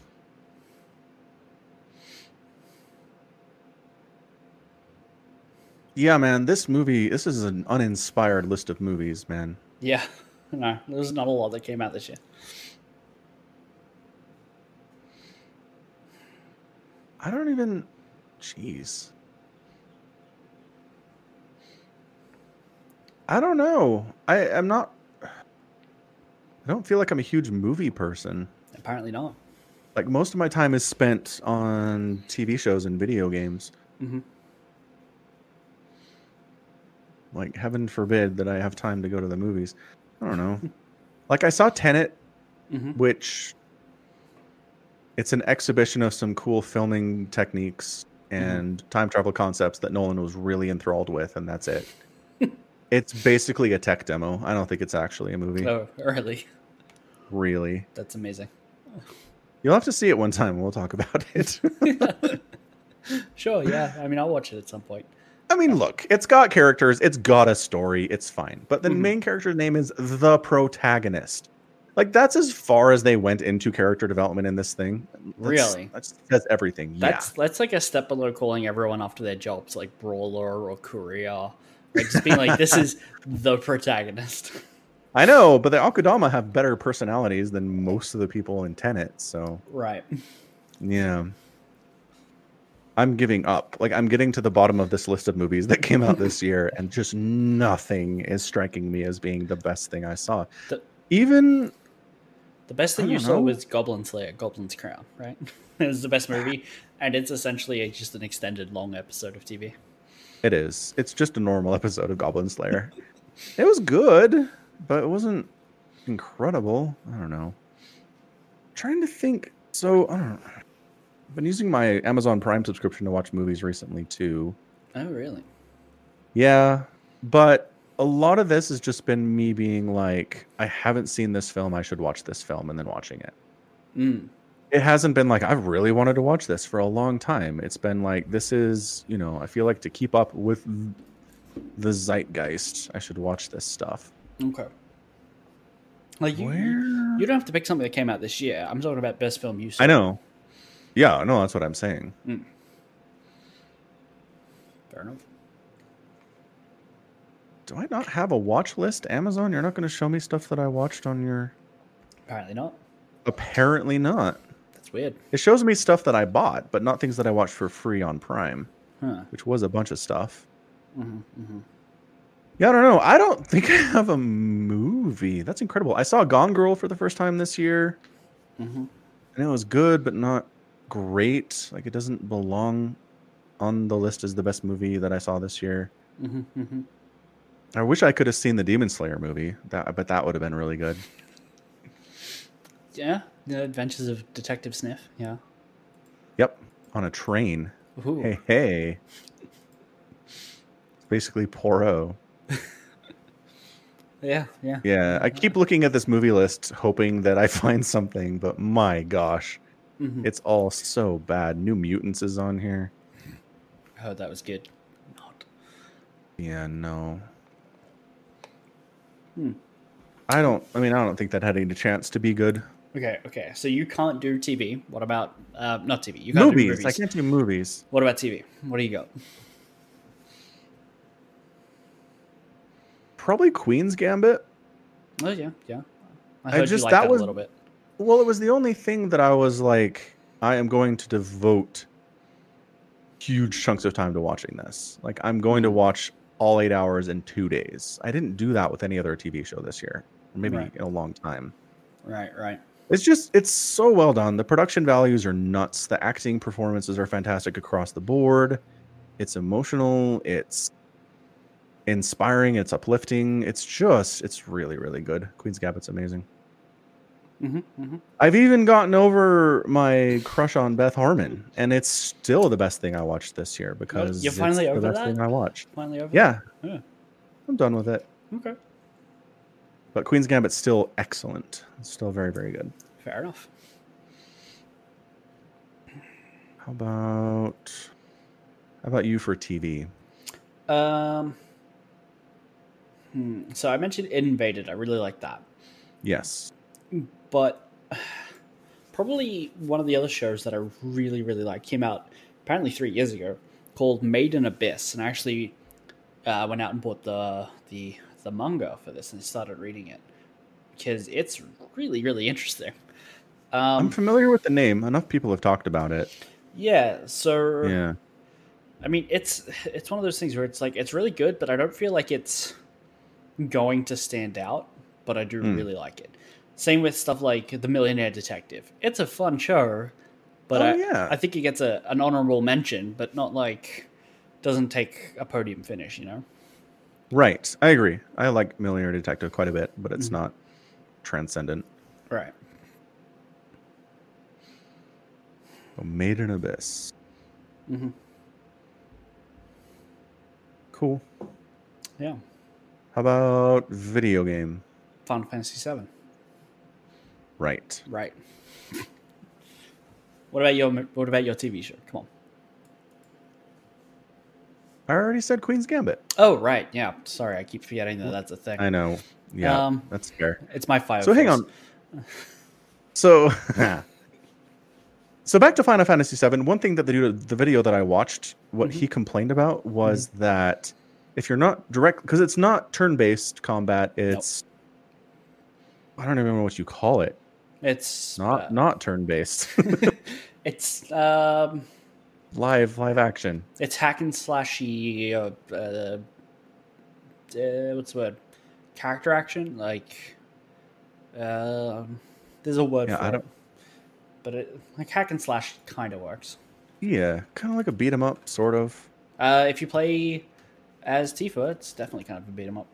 Yeah, man, this movie, this is an uninspired list of movies, man. Yeah. No, there's not a lot that came out this year. I don't even jeez. I don't know. I am not I don't feel like I'm a huge movie person. Apparently not. Like most of my time is spent on TV shows and video games. hmm Like heaven forbid that I have time to go to the movies. I don't know. like I saw Tenet, hmm which it's an exhibition of some cool filming techniques and time travel concepts that Nolan was really enthralled with, and that's it. it's basically a tech demo. I don't think it's actually a movie. Oh, really? Really. That's amazing. You'll have to see it one time and we'll talk about it. Sure. Yeah. I mean, I'll watch it at some point. I mean, look, it's got characters, it's got a story, it's fine. But the Mhm. main character's name is the protagonist. Like that's as far as they went into character development in this thing. That's- Really? That's that's everything. That's yeah. that's like a step below calling everyone after their jobs, like Brawler or Courier. Like just being like, this is the protagonist. I know, but the Akudama have better personalities than most of the people in Tenet, so Right. yeah. I'm giving up. Like I'm getting to the bottom of this list of movies that came out this year and just nothing is striking me as being the best thing I saw. The- Even The best thing you don't saw was Goblin Slayer, Goblin's Crown, right? it was the best movie, and it's essentially a, just an extended long episode of TV. It is. It's just a normal episode of Goblin Slayer. it was good, but it wasn't incredible. I don't know. trying to think. So I don't know. I've been using my Amazon Prime subscription to watch movies recently too. Oh, really? Yeah, but a lot of this has just been me being like, I haven't seen this film. I should watch this film, and then watching it. Mm. It hasn't been like I've really wanted to watch this for a long time. It's been like this is, you know, I feel like to keep up with the zeitgeist, I should watch this stuff. Okay. Like you, Where you don't have to pick something that came out this year. I'm talking about best film you saw. I know. Yeah, no, that's what I'm saying. Fair enough. Do I not have a watch list? Amazon, you're not going to show me stuff that I watched on your. Apparently not. Apparently not. That's weird. It shows me stuff that I bought, but not things that I watched for free on Prime, Huh. which was a bunch of stuff. hmm hmm Yeah, I don't know. I don't think I have a movie. That's incredible. I saw Gone Girl for the first time this year, hmm and it was good, but not great. Like it doesn't belong on the list as the best movie that I saw this year. hmm hmm I wish I could have seen the Demon Slayer movie. That, but that would have been really good. Yeah. The Adventures of Detective Sniff. Yeah. Yep, on a train. Ooh. Hey, hey. It's basically Poirot. Yeah. Yeah. Yeah, I keep looking at this movie list, hoping that I find something, but my gosh, Mhm. it's all so bad. New Mutants is on here. I heard that was good. Not. Yeah, no. Hmm. I don't. I mean, I don't think that had any chance to be good. Okay. Okay. So you can't do TV. What about uh, not TV? You can't do Movies. movies. I can't do movies. What about TV? What do you got? probably Queen's Gambit. Oh yeah, yeah. I I just- that that, was- a little bit. Well, it was the only thing that I was like, I am going to devote huge chunks of time to watching this. Like, I'm going to mm-hmm. watch all eight hours in two days. I didn't do that with any other TV show this year, or maybe Right. in a long time. Right, right. It's just, it's so well done. The production values are nuts. The acting performances are fantastic across the board. It's emotional. It's inspiring. It's uplifting. It's just, it's really, really good. Queen's Gambit's amazing. Hmm hmm I've even gotten over my crush on Beth Harmon, and it's still the best thing I watched this year because you're finally it's over the best that? thing I watched. Finally over. Yeah, Yeah. I'm done with it. Okay. But Queen's Gambit's still excellent. It's still very, very good. Fair enough. How about how about you for TV? Um. hmm, So I mentioned Invaded. I really like that, Yes. But probably one of the other shows that I really, really like came out apparently three years ago, called Made in Abyss, and I actually uh, went out and bought the the the manga for this and started reading it because it's really, really interesting. I'm Um, familiar with the name. Enough people have talked about it. yeah. So Yeah. I mean, it's it's one of those things where it's like it's really good, but I don't feel like it's going to stand out. But I do Hmm. really like it. Same with stuff like The Millionaire Detective. It's a fun show, but Oh, I, yeah. I think it gets a, an honorable mention, but not like doesn't take a podium finish. You know? Right. I agree. I like Millionaire Detective quite a bit, but it's Mhm. not transcendent. Right. So Made in Abyss. hmm Cool. Yeah. How about video game? Final Fantasy Seven. Right. Right. what about your What about your TV show? Come on. I already said Queen's Gambit. Oh, right. Yeah. Sorry, I keep forgetting that that's a thing. I know. Yeah, Um, that's fair. It's my fire. So hang on. So, so back to Final Fantasy VII. One thing that the dude, the video that I watched, what he complained about was that if you're not direct, because it's not turn-based combat, it's I don't even remember what you call it. It's Not uh, not turn-based, it's um live live action. it's hack and slashy uh, uh, uh what's the word character action like um there's a word Yeah, for I it don't- but it like hack and slash kind of works Yeah, kind of like a beat 'em up, sort of. uh if you play as Tifa it's definitely kind of a beat 'em up.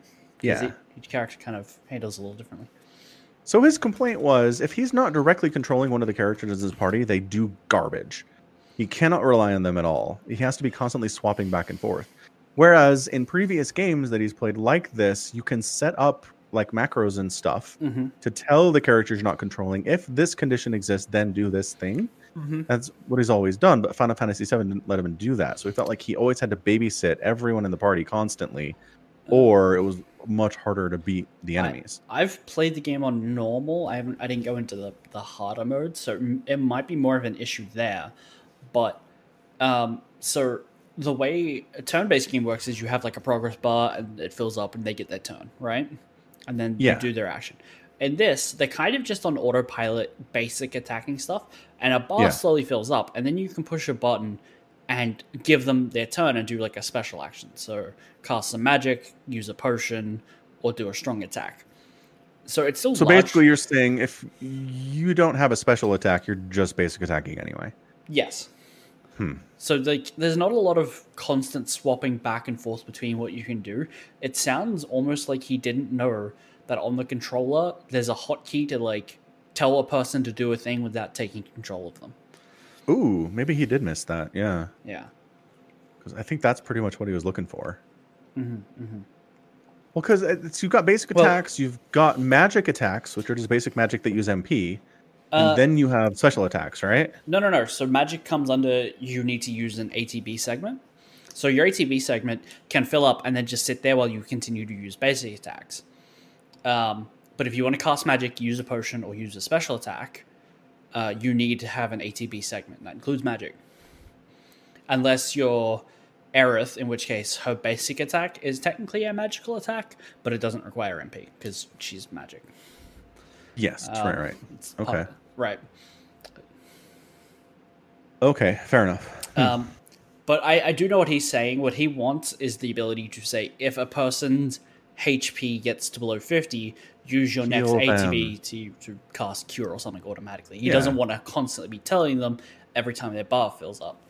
Yeah. each character kind of handles a little differently So his complaint was if he's not directly controlling one of the characters in his party, they do garbage. He cannot rely on them at all. He has to be constantly swapping back and forth. Whereas in previous games that he's played like this, you can set up like macros and stuff mm-hmm. to tell the characters you're not controlling if this condition exists, then do this thing. Mm-hmm. That's what he's always done. But Final Fantasy VII didn't let him do that. So he felt like he always had to babysit everyone in the party constantly, or it was much harder to beat the enemies. I've played the game on normal. I haven't. I didn't go into the the harder mode, so it- it might be more of an issue there. But um, so the way a turn-based game works is you have like a progress bar and it fills up and they get their turn, right? And then Yeah. you do their action. In this, they're kind of just on autopilot, basic attacking stuff, and a bar Yeah. slowly fills up, and then you can push a button and give them their turn and do like a special action. So cast some magic, use a potion, or do a strong attack. So it's still So large- basically, you're saying if you don't have a special attack, you're just basic attacking anyway. yes. Hmm. So like, there's not a lot of constant swapping back and forth between what you can do. It sounds almost like he didn't know that on the controller there's a hotkey to like tell a person to do a thing without taking control of them. Ooh, maybe he did miss that. Yeah, Yeah. because I think that's pretty much what he was looking for. hmm hmm Well, because you've got basic Well- attacks, you've got magic attacks, which are just basic magic that use MP, and Uh, then you have special attacks, right? No, no, no. So magic comes under you need to use an ATB segment. So your ATB segment can fill up and then just sit there while you continue to use basic attacks. Um, but if you want to cast magic, use a potion, or use a special attack, uh, you need to have an ATB segment. That includes magic. Unless you're Aerith, in which case her basic attack is technically a magical attack, but it doesn't require MP because she's magic. Yes, that's Um, right, right. part- Okay. right. Okay, fair enough. Um, but I, I do know what he's saying. What he wants is the ability to say if a person's HP gets to below 50, use your next ATB to, to cast Cure or something automatically. He Yeah. doesn't want to constantly be telling them every time their bar fills up.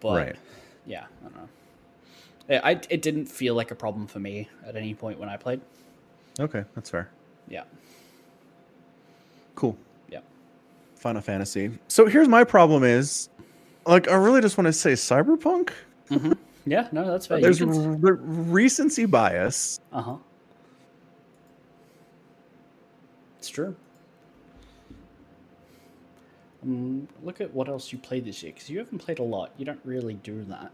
But Right. yeah, I don't know. Yeah, I, it didn't feel like a problem for me at any point when I played. Okay, that's fair. Yeah, Cool. yeah. Final Fantasy. So here's my problem is like I really just want to say cyberpunk. Mm-hmm. Yeah, no, that's fair. There's can- re- recency bias. Uh-huh. It's true. Um, look at what else you played this year, because you haven't played a lot. You don't really do that.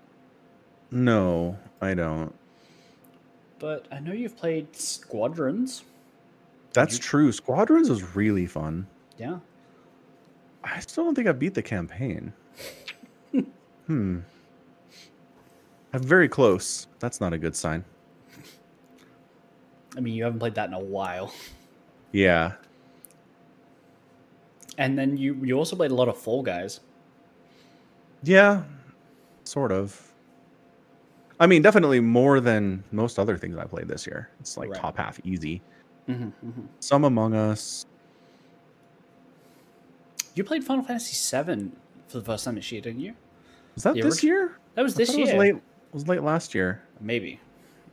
No, I don't. But I know you've played Squadrons. That's true. Squadrons was really fun. Yeah. I still don't think I beat the campaign. hmm. I'm very close. That's not a good sign. I mean, you haven't played that in a while. Yeah. And then you you also played a lot of Fall Guys. Yeah. Sort of. I mean, definitely more than most other things I played this year. It's like Right. top half easy. Mm-hmm, mm-hmm. Some Among Us. You played Final Fantasy VII for the first time this year, didn't you? Was that The this year? That was this year. It was late. It was late last year. Maybe.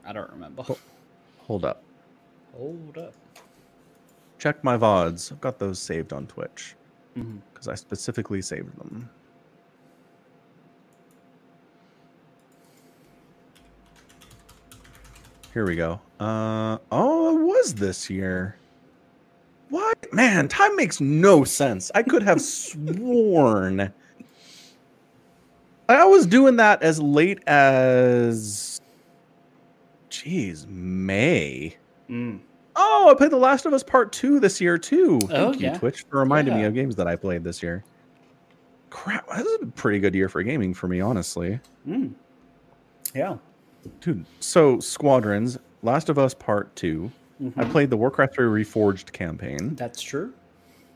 I don't remember. Hold up. Hold up. Check my VODs. I've got those saved on Twitch because I specifically saved them. Here we go. Uh oh, it was this year. What? Man, time makes no sense. I could have sworn I was doing that as late as Jeez, May. Mm. Oh, I played The Last of Us Part 2 this year too. Thank Oh, you, yeah. Twitch, for reminding me of games that I played this year. Crap, this is a pretty good year for gaming for me, honestly. Mm. Yeah. Dude, so Squadrons, Last of Us Part 2. I Mhm. played the Warcraft 3 Reforged campaign, That's true.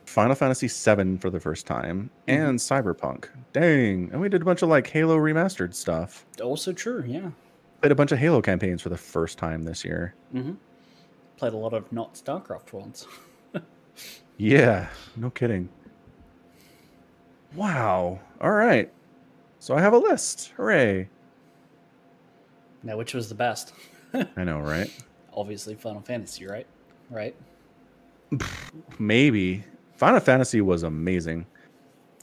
Final Fantasy 7 for the first time, Mm-hmm. and Cyberpunk. Dang. And we did a bunch of like Halo remastered stuff. Also true. Yeah. Played a bunch of Halo campaigns for the first time this year. Mm-hmm. Played a lot of not StarCraft ones. Yeah, no kidding. Wow. All right. So I have a list. Hooray. Now, which was the best? I know, right? Obviously, Final Fantasy, right? Right. Maybe. Final Fantasy was amazing.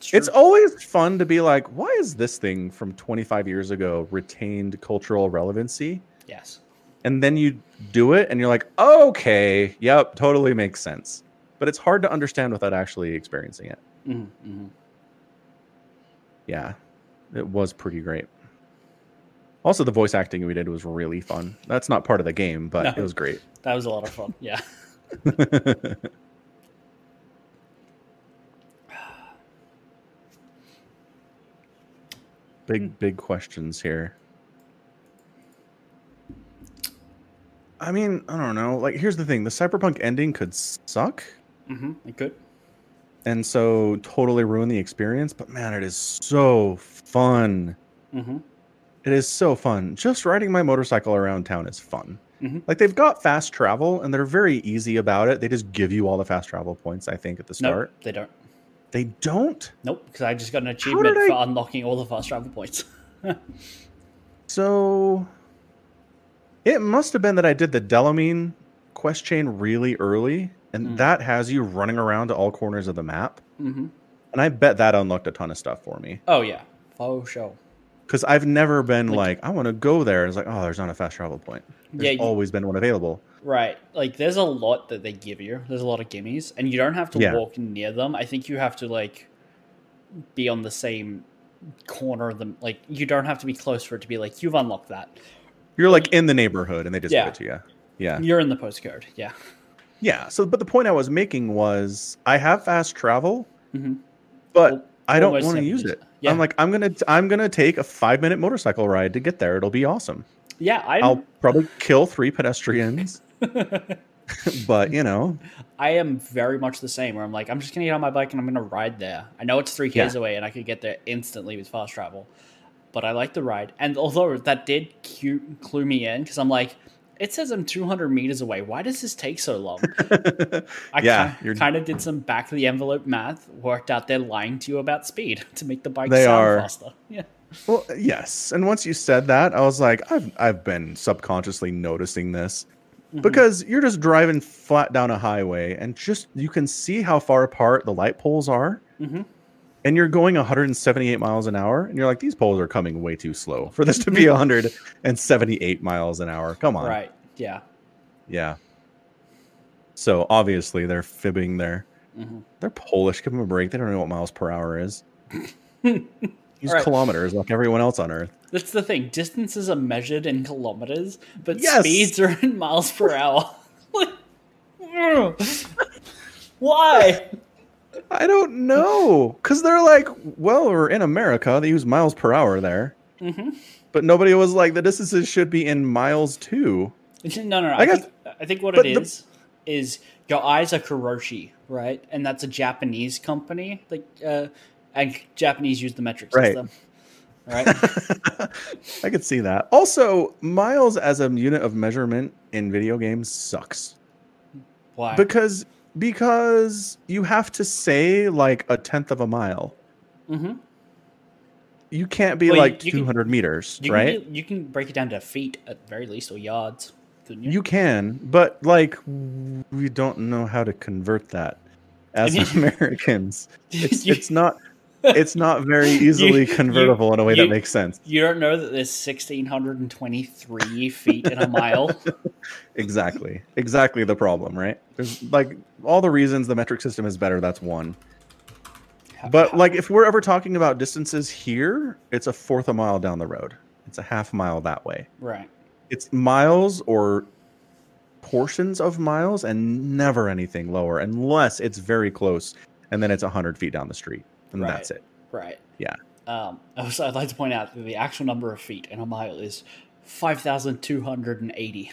true. It's always fun to be like, why is this thing from 25 years ago retained cultural relevancy? yes. And then you do it and you're like, okay, yep, totally makes sense. But it's hard to understand without actually experiencing it. hmm hmm Yeah, it was pretty great. Also, the voice acting we did was really fun. That's not part of the game, but No. it was great. That was a lot of fun. Yeah. big, big questions here. I mean, I don't know. Like, here's the thing: the cyberpunk ending could suck, hmm It could. and so totally ruin the experience. But man, it is so fun. hmm It is so fun. Just riding my motorcycle around town is fun. Mhm. Like they've got fast travel and they're very easy about it. They just give you all the fast travel points, I think, at the No, start. they don't. They don't. Nope, because I just got an achievement did I- for unlocking all the fast travel points. So it must have been that I did the Delamain quest chain really early, and Mm. that has you running around to all corners of the map. hmm And I bet that unlocked a ton of stuff for me. Oh yeah, faux sure. Because I've never been Like- like, I want to go there. It's like, oh, there's not a fast travel point. There's Yeah, you- always been one available. Right. Like there's a lot that they give you. There's a lot of gimmies, and you don't have to Yeah. walk near them. I think you have to like be on the same corner of them. Like you don't have to be close for it to be like you've unlocked that. You're like in the neighborhood and they just Yeah. give it to you. Yeah. You're in the postcode. Yeah. Yeah. So, but the point I was making was I have fast travel, hmm but Well- I don't want to use it. Yeah. I'm like, I'm gonna, I'm gonna take a five minute motorcycle ride to get there. It'll be awesome. Yeah, I'm, I'll probably kill three pedestrians, but you know, I am very much the same. Where I'm like, I'm just gonna get on my bike and I'm gonna ride there. I know it's three k's away and I could get there instantly with fast travel, but I like the ride. And although that did cue, clue me in because I'm like, it says I'm 200 meters away. Why does this take so long? I Yeah, kind of did some back of the envelope math, worked out they're lying to you about speed to make the bike They sound are. faster. Yeah. Well, yes. And once you said that, I was like, I've I've been subconsciously noticing this Mm-hmm. because you're just driving flat down a highway and just you can see how far apart the light poles are. Mhm. And you're going 178 miles an hour, and you're like, these poles are coming way too slow for this to be 178 miles an hour. Come on, Right. Yeah. Yeah. So obviously they're fibbing there. Mhm. They're Polish. Give them a break. They don't know what miles per hour is. Use Alright. kilometers like everyone else on Earth. That's the thing. Distances are measured in kilometers, but Yes! speeds are in miles per hour. Why? I don't know. Because they're like, well, we're in America. They use miles per hour there. Mhm. But nobody was like, the distances should be in miles too. No, no, no. I, I guess- think, I think what it the- is is your eyes are Kiroshi, right? And that's a Japanese company. Like, uh, and Japanese use the metric system, right? I could see that. Also, miles as a unit of measurement in video games sucks. Why? Because because you have to say like a tenth of a mile. hmm You can't be Well, like 200 meters, You right? can, you can break it down to feet at the very least or yards, you? You can, but like we don't know how to convert that as Americans. It's You- it's not it's not very easily you- convertible in a way you- that makes sense. You don't know that there's 1,623 feet in a mile? Exactly. Exactly the problem, right? There's like all the reasons the metric system is better, that's one. But like if we're ever talking about distances here, it's a fourth of a mile down the road. It's a half mile that way. Right. It's miles or portions of miles and never anything lower unless it's very close and then it's 100 feet down the street and Right. that's it. Right. Yeah. Um, also, I'd like to point out that the actual number of feet in a mile is 5,280.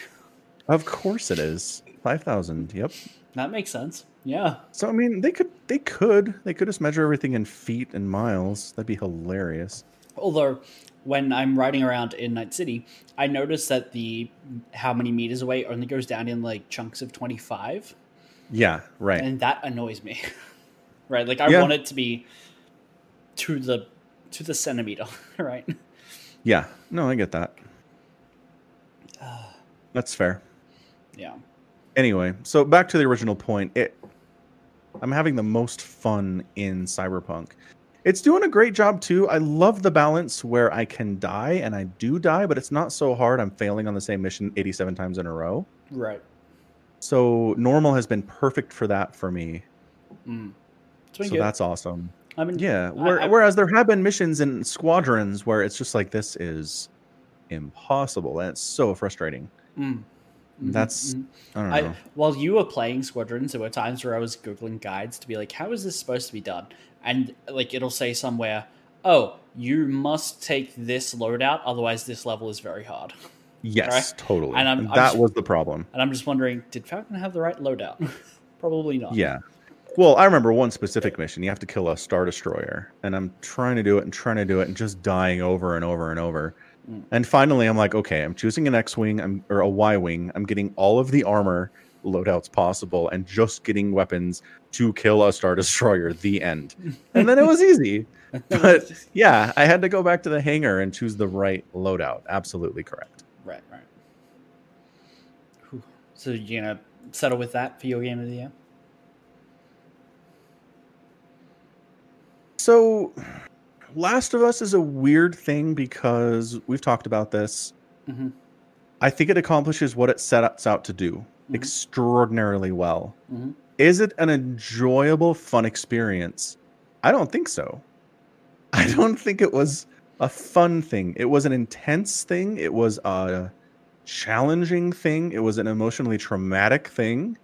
Of course it is. 5,000. Yep. That makes sense. Yeah. So I mean, they could they could they could just measure everything in feet and miles. That'd be hilarious. Although, when I'm riding around in Night City, I notice that the how many meters away only goes down in like chunks of 25, Yeah, right. and that annoys me. right? Like I Yeah. want it to be to the to the centimeter. Right. Yeah. No, I get that. That's fair. Yeah. Anyway, so back to the original point. It I'm having the most fun in Cyberpunk. It's doing a great job too. I love the balance where I can die and I do die, but it's not so hard. I'm failing on the same mission 87 times in a row. Right. So normal has been perfect for that for me. Mm. So good. that's awesome. I mean, Yeah. Where, I- whereas there have been missions in squadrons where it's just like this is impossible That's so frustrating. Mm. Mhm, That's mhm. I don't know. I, while you were playing Squadrons, there were times where I was googling guides to be like, "How is this supposed to be done?" And like, it'll say somewhere, "Oh, you must take this loadout, otherwise this level is very hard." yes, right? totally. And I'm- And I'm that just- was the problem. And I'm just wondering, did Falcon have the right loadout? Probably not. Yeah. Well, I remember one specific mission. You have to kill a star destroyer, and I'm trying to do it and trying to do it and just dying over and over and over. Mm. And finally, I'm like, okay, I'm choosing an X-wing I'm, or a Y-wing. I'm getting all of the armor loadouts possible and just getting weapons to kill a star destroyer. The end. And then it was easy. But yeah, I had to go back to the hangar and choose the right loadout. Absolutely correct. right, right. So you're gonna settle with that for your game of the year? So, Last of Us is a weird thing because we've talked about this. Mhm. I think it accomplishes what it sets out to do Mhm. extraordinarily well. Mhm. Is it an enjoyable, fun experience? I don't think so. I don't think it was a fun thing. It was an intense thing. It was a challenging thing. It was an emotionally traumatic thing.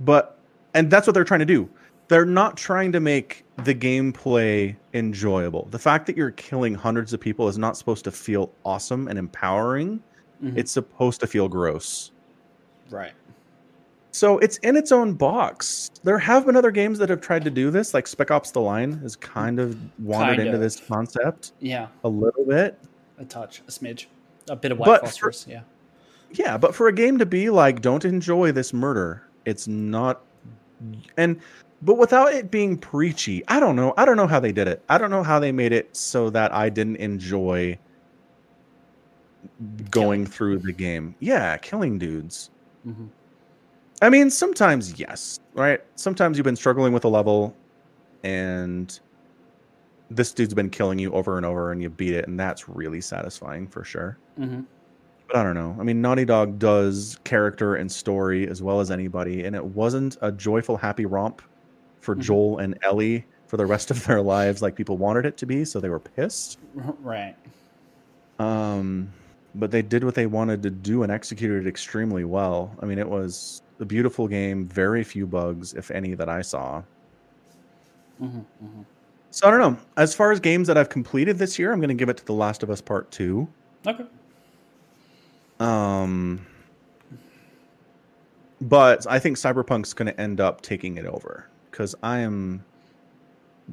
But, and that's what they're trying to do. They're not trying to make the gameplay enjoyable. The fact that you're killing hundreds of people is not supposed to feel awesome and empowering. Mhm. It's supposed to feel gross. right. So it's in its own box. There have been other games that have tried to do this, like Spec Ops: The Line has kind of wandered Kind into of. this concept Yeah, a little bit. a touch, a smidge, a bit of white But for- phosphorus. yeah. Yeah, but for a game to be like, don't enjoy this murder, it's not. And but without it being preachy, I don't know. I don't know how they did it. I don't know how they made it so that I didn't enjoy going Killing. through the game. Yeah, killing dudes. hmm I mean, sometimes yes, right? Sometimes you've been struggling with a level and this dude's been killing you over and over and you beat it and that's really satisfying for sure. hmm But I don't know. I mean, Naughty Dog does character and story as well as anybody and it wasn't a joyful happy romp for Mhm. Joel and Ellie for the rest of their lives like people wanted it to be, so they were pissed. Right. Um, but they did what they wanted to do and executed it extremely well. I mean, it was a beautiful game, very few bugs, if any, that I saw. hmm hmm So I don't know. As far as games that I've completed this year, I'm going to give it to The Last of Us Part Two. Okay. Um, but I think Cyberpunk's going to end up taking it over because I am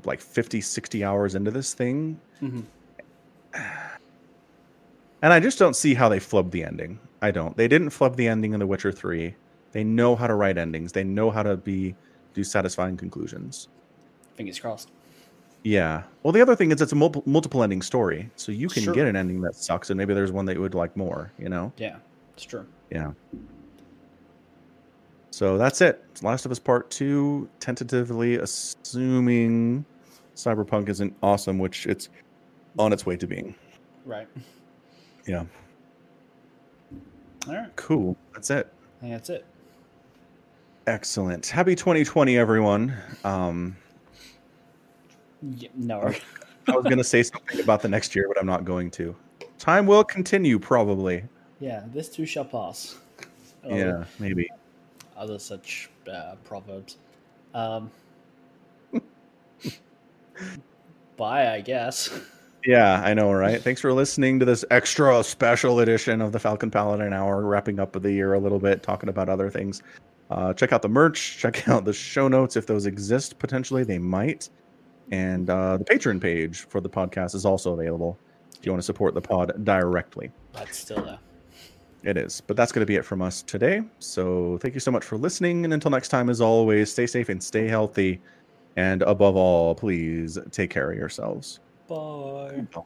like 50, 60 hours into this thing, hmm and I just don't see how they flubbed the ending. I don't. They didn't flub the ending in The Witcher Three. They know how to write endings. They know how to be do satisfying conclusions. Fingers crossed. Yeah. Well, the other thing is it's a multiple, multiple ending story, so you can Sure. get an ending that sucks, and maybe there's one that you would like more. You know? Yeah, it's true. Yeah. So that's it. It's Last of Us Part Two. Tentatively assuming Cyberpunk isn't awesome, which it's on its way to being. Right. Yeah. All right. Cool. That's it. I that's it. Excellent. Happy 2020, everyone. Um, Yeah, no. I was going to say something about the next year, but I'm not going to. Time will continue, probably. yeah, this too shall pass. Or Yeah, maybe. Other such uh, proverbs. Um, bye, I guess. Yeah, I know, right? Thanks for listening to this extra special edition of the Falcon Paladin Hour, wrapping up of the year a little bit, talking about other things. Uh, check out the merch, check out the show notes if those exist. Potentially, they might. And uh, the Patreon page for the podcast is also available if you want to support the pod directly. That's still there. It is. But that's going to be it from us today. So thank you so much for listening. And until next time, as always, stay safe and stay healthy. And above all, please take care of yourselves. Bye. Bye.